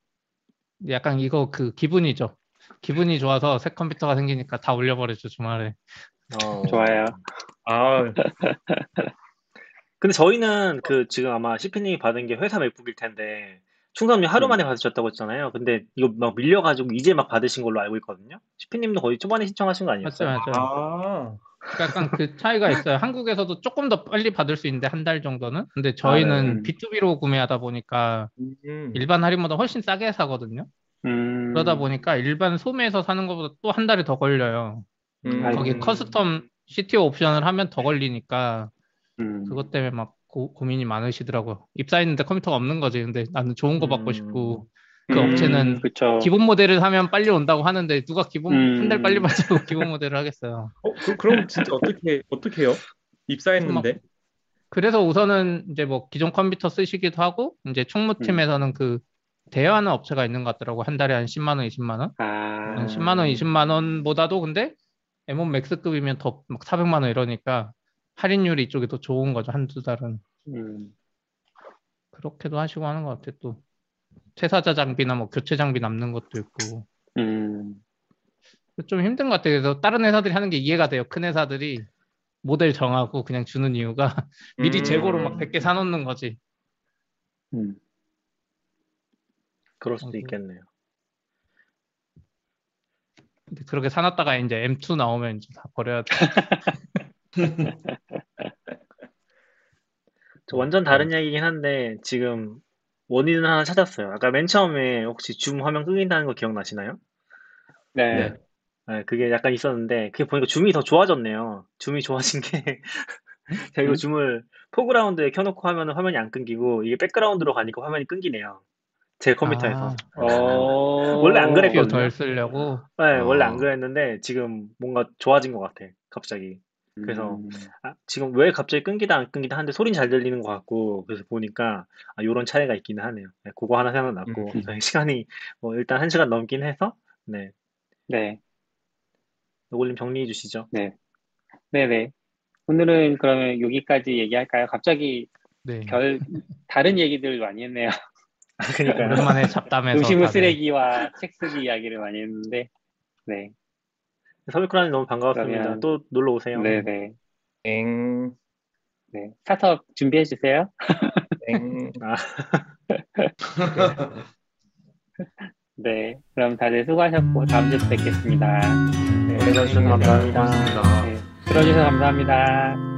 Speaker 6: 약간 이거 그 기분이죠. 기분이 좋아서 새 컴퓨터가 생기니까 다 올려버리죠 주말에.
Speaker 3: 어.
Speaker 2: 좋아요.
Speaker 5: 아,
Speaker 3: 근데 저희는 그 지금 아마 CP님이 받은 게 회사 맥북일 텐데 충전료 하루
Speaker 2: 음.
Speaker 3: 만에 받으셨다고 했잖아요. 근데 이거 막 밀려가지고 이제 막 받으신 걸로 알고 있거든요. CP님도 거의 초반에 신청하신 거 아니었어요?
Speaker 6: 맞죠, 맞죠.
Speaker 5: 아,
Speaker 6: 약간 그 차이가 있어요. 한국에서도 조금 더 빨리 받을 수 있는데 한 달 정도는. 근데 저희는
Speaker 2: 네.
Speaker 6: B2B로 구매하다 보니까
Speaker 5: 음.
Speaker 6: 일반 할인보다 훨씬 싸게 사거든요.
Speaker 2: 음.
Speaker 6: 그러다 보니까 일반 소매에서 사는 것보다 또 한 달이 더 걸려요.
Speaker 5: 음.
Speaker 6: 거기 custom CTO 옵션을 하면 더 걸리니까
Speaker 2: 음.
Speaker 6: 그것 때문에 막 고, 고민이 많으시더라고요. 입사했는데 컴퓨터가 없는 거지. 근데 나는 좋은 거 받고
Speaker 3: 음.
Speaker 6: 싶고 그 업체는
Speaker 2: 그쵸.
Speaker 6: 기본 모델을 하면 빨리 온다고 하는데 누가 기본
Speaker 2: 음.
Speaker 6: 한달 빨리 받자고 기본 모델을 하겠어요.
Speaker 5: 어, 그, 그럼 진짜 어떻게 어떻게 해요? 입사했는데.
Speaker 6: 그래서 우선은 이제 뭐 기존 컴퓨터 쓰시기도 하고 이제 총무팀에서는 그 대여하는 업체가 있는 것 같더라고 한 달에 한 10만 원, 20만 원,
Speaker 2: 아.
Speaker 6: 한 10만 원, 20만 원보다도 근데 M1 맥스급이면 더 막 400만 원 이러니까 할인율이 이쪽이 더 좋은 거죠 한두 달은
Speaker 2: 음.
Speaker 6: 그렇게도 하시고 하는 것 같아 또 퇴사자 장비나 뭐 교체 장비 남는 것도 있고
Speaker 2: 음.
Speaker 6: 좀 힘든 것 같아요. 그래서 다른 회사들이 하는 게 이해가 돼요. 큰 회사들이 모델 정하고 그냥 주는 이유가 미리
Speaker 5: 음.
Speaker 6: 재고로 막 100개 사놓는 거지.
Speaker 2: 음.
Speaker 3: 그럴 수도. 있겠네요.
Speaker 6: 근데 그렇게 사놨다가 이제 M2 나오면 이제 다 버려야 돼.
Speaker 3: 저 완전 다른 이야기긴 한데 지금 원인을 하나 찾았어요. 아까 맨 처음에 혹시 줌 화면 끄긴다는 거 기억나시나요?
Speaker 2: 네.
Speaker 5: 네.
Speaker 3: 네, 그게 약간 있었는데 그게 보니까 줌이 더 좋아졌네요. 줌이 좋아진 게 제가 이거
Speaker 2: 음?
Speaker 3: 줌을 foreground에 켜놓고 하면 화면이 안 끊기고 이게 background로 가니까 화면이 끊기네요. 제 컴퓨터에서.
Speaker 6: 아,
Speaker 2: 어.
Speaker 3: 원래 안 그랬거든요.
Speaker 6: 표덜 쓰려고.
Speaker 3: 네, 원래
Speaker 4: 어.
Speaker 3: 안 그랬는데 지금 뭔가 좋아진 것 같아. 갑자기. 그래서
Speaker 2: 음.
Speaker 3: 아, 지금 왜 갑자기 끊기다 안 끊기다 하는데 소리는 잘 들리는 것 같고 그래서 보니까 아, 요런 차이가 있기는 하네요. 네, 그거 하나 생각났고
Speaker 5: 음.
Speaker 3: 시간이 뭐 일단 한 시간 넘긴 해서 네
Speaker 2: 네.
Speaker 3: 노골님 정리해 주시죠.
Speaker 2: 네네. 오늘은 그러면 여기까지 얘기할까요? 갑자기
Speaker 6: 네.
Speaker 2: 별 다른 얘기들 많이 했네요.
Speaker 3: 그러니까요.
Speaker 6: 오랜만에 잡담해서
Speaker 2: 음식물. 쓰레기와 책 쓰기 이야기를 많이 했는데, 네,
Speaker 3: 서울크라님 너무 반가웠습니다.
Speaker 2: 그러면-
Speaker 3: 또 놀러 오세요.
Speaker 2: 네네,
Speaker 5: 엥,
Speaker 2: 네. 스타트업 준비해 주세요.
Speaker 5: 엥.
Speaker 2: 네, 그럼 다들 수고하셨고 다음 주에 뵙겠습니다.
Speaker 5: 네,
Speaker 3: 고생하셨습니다. 감사합니다.
Speaker 4: 고맙습니다.
Speaker 2: 네, 들어주셔서 감사합니다.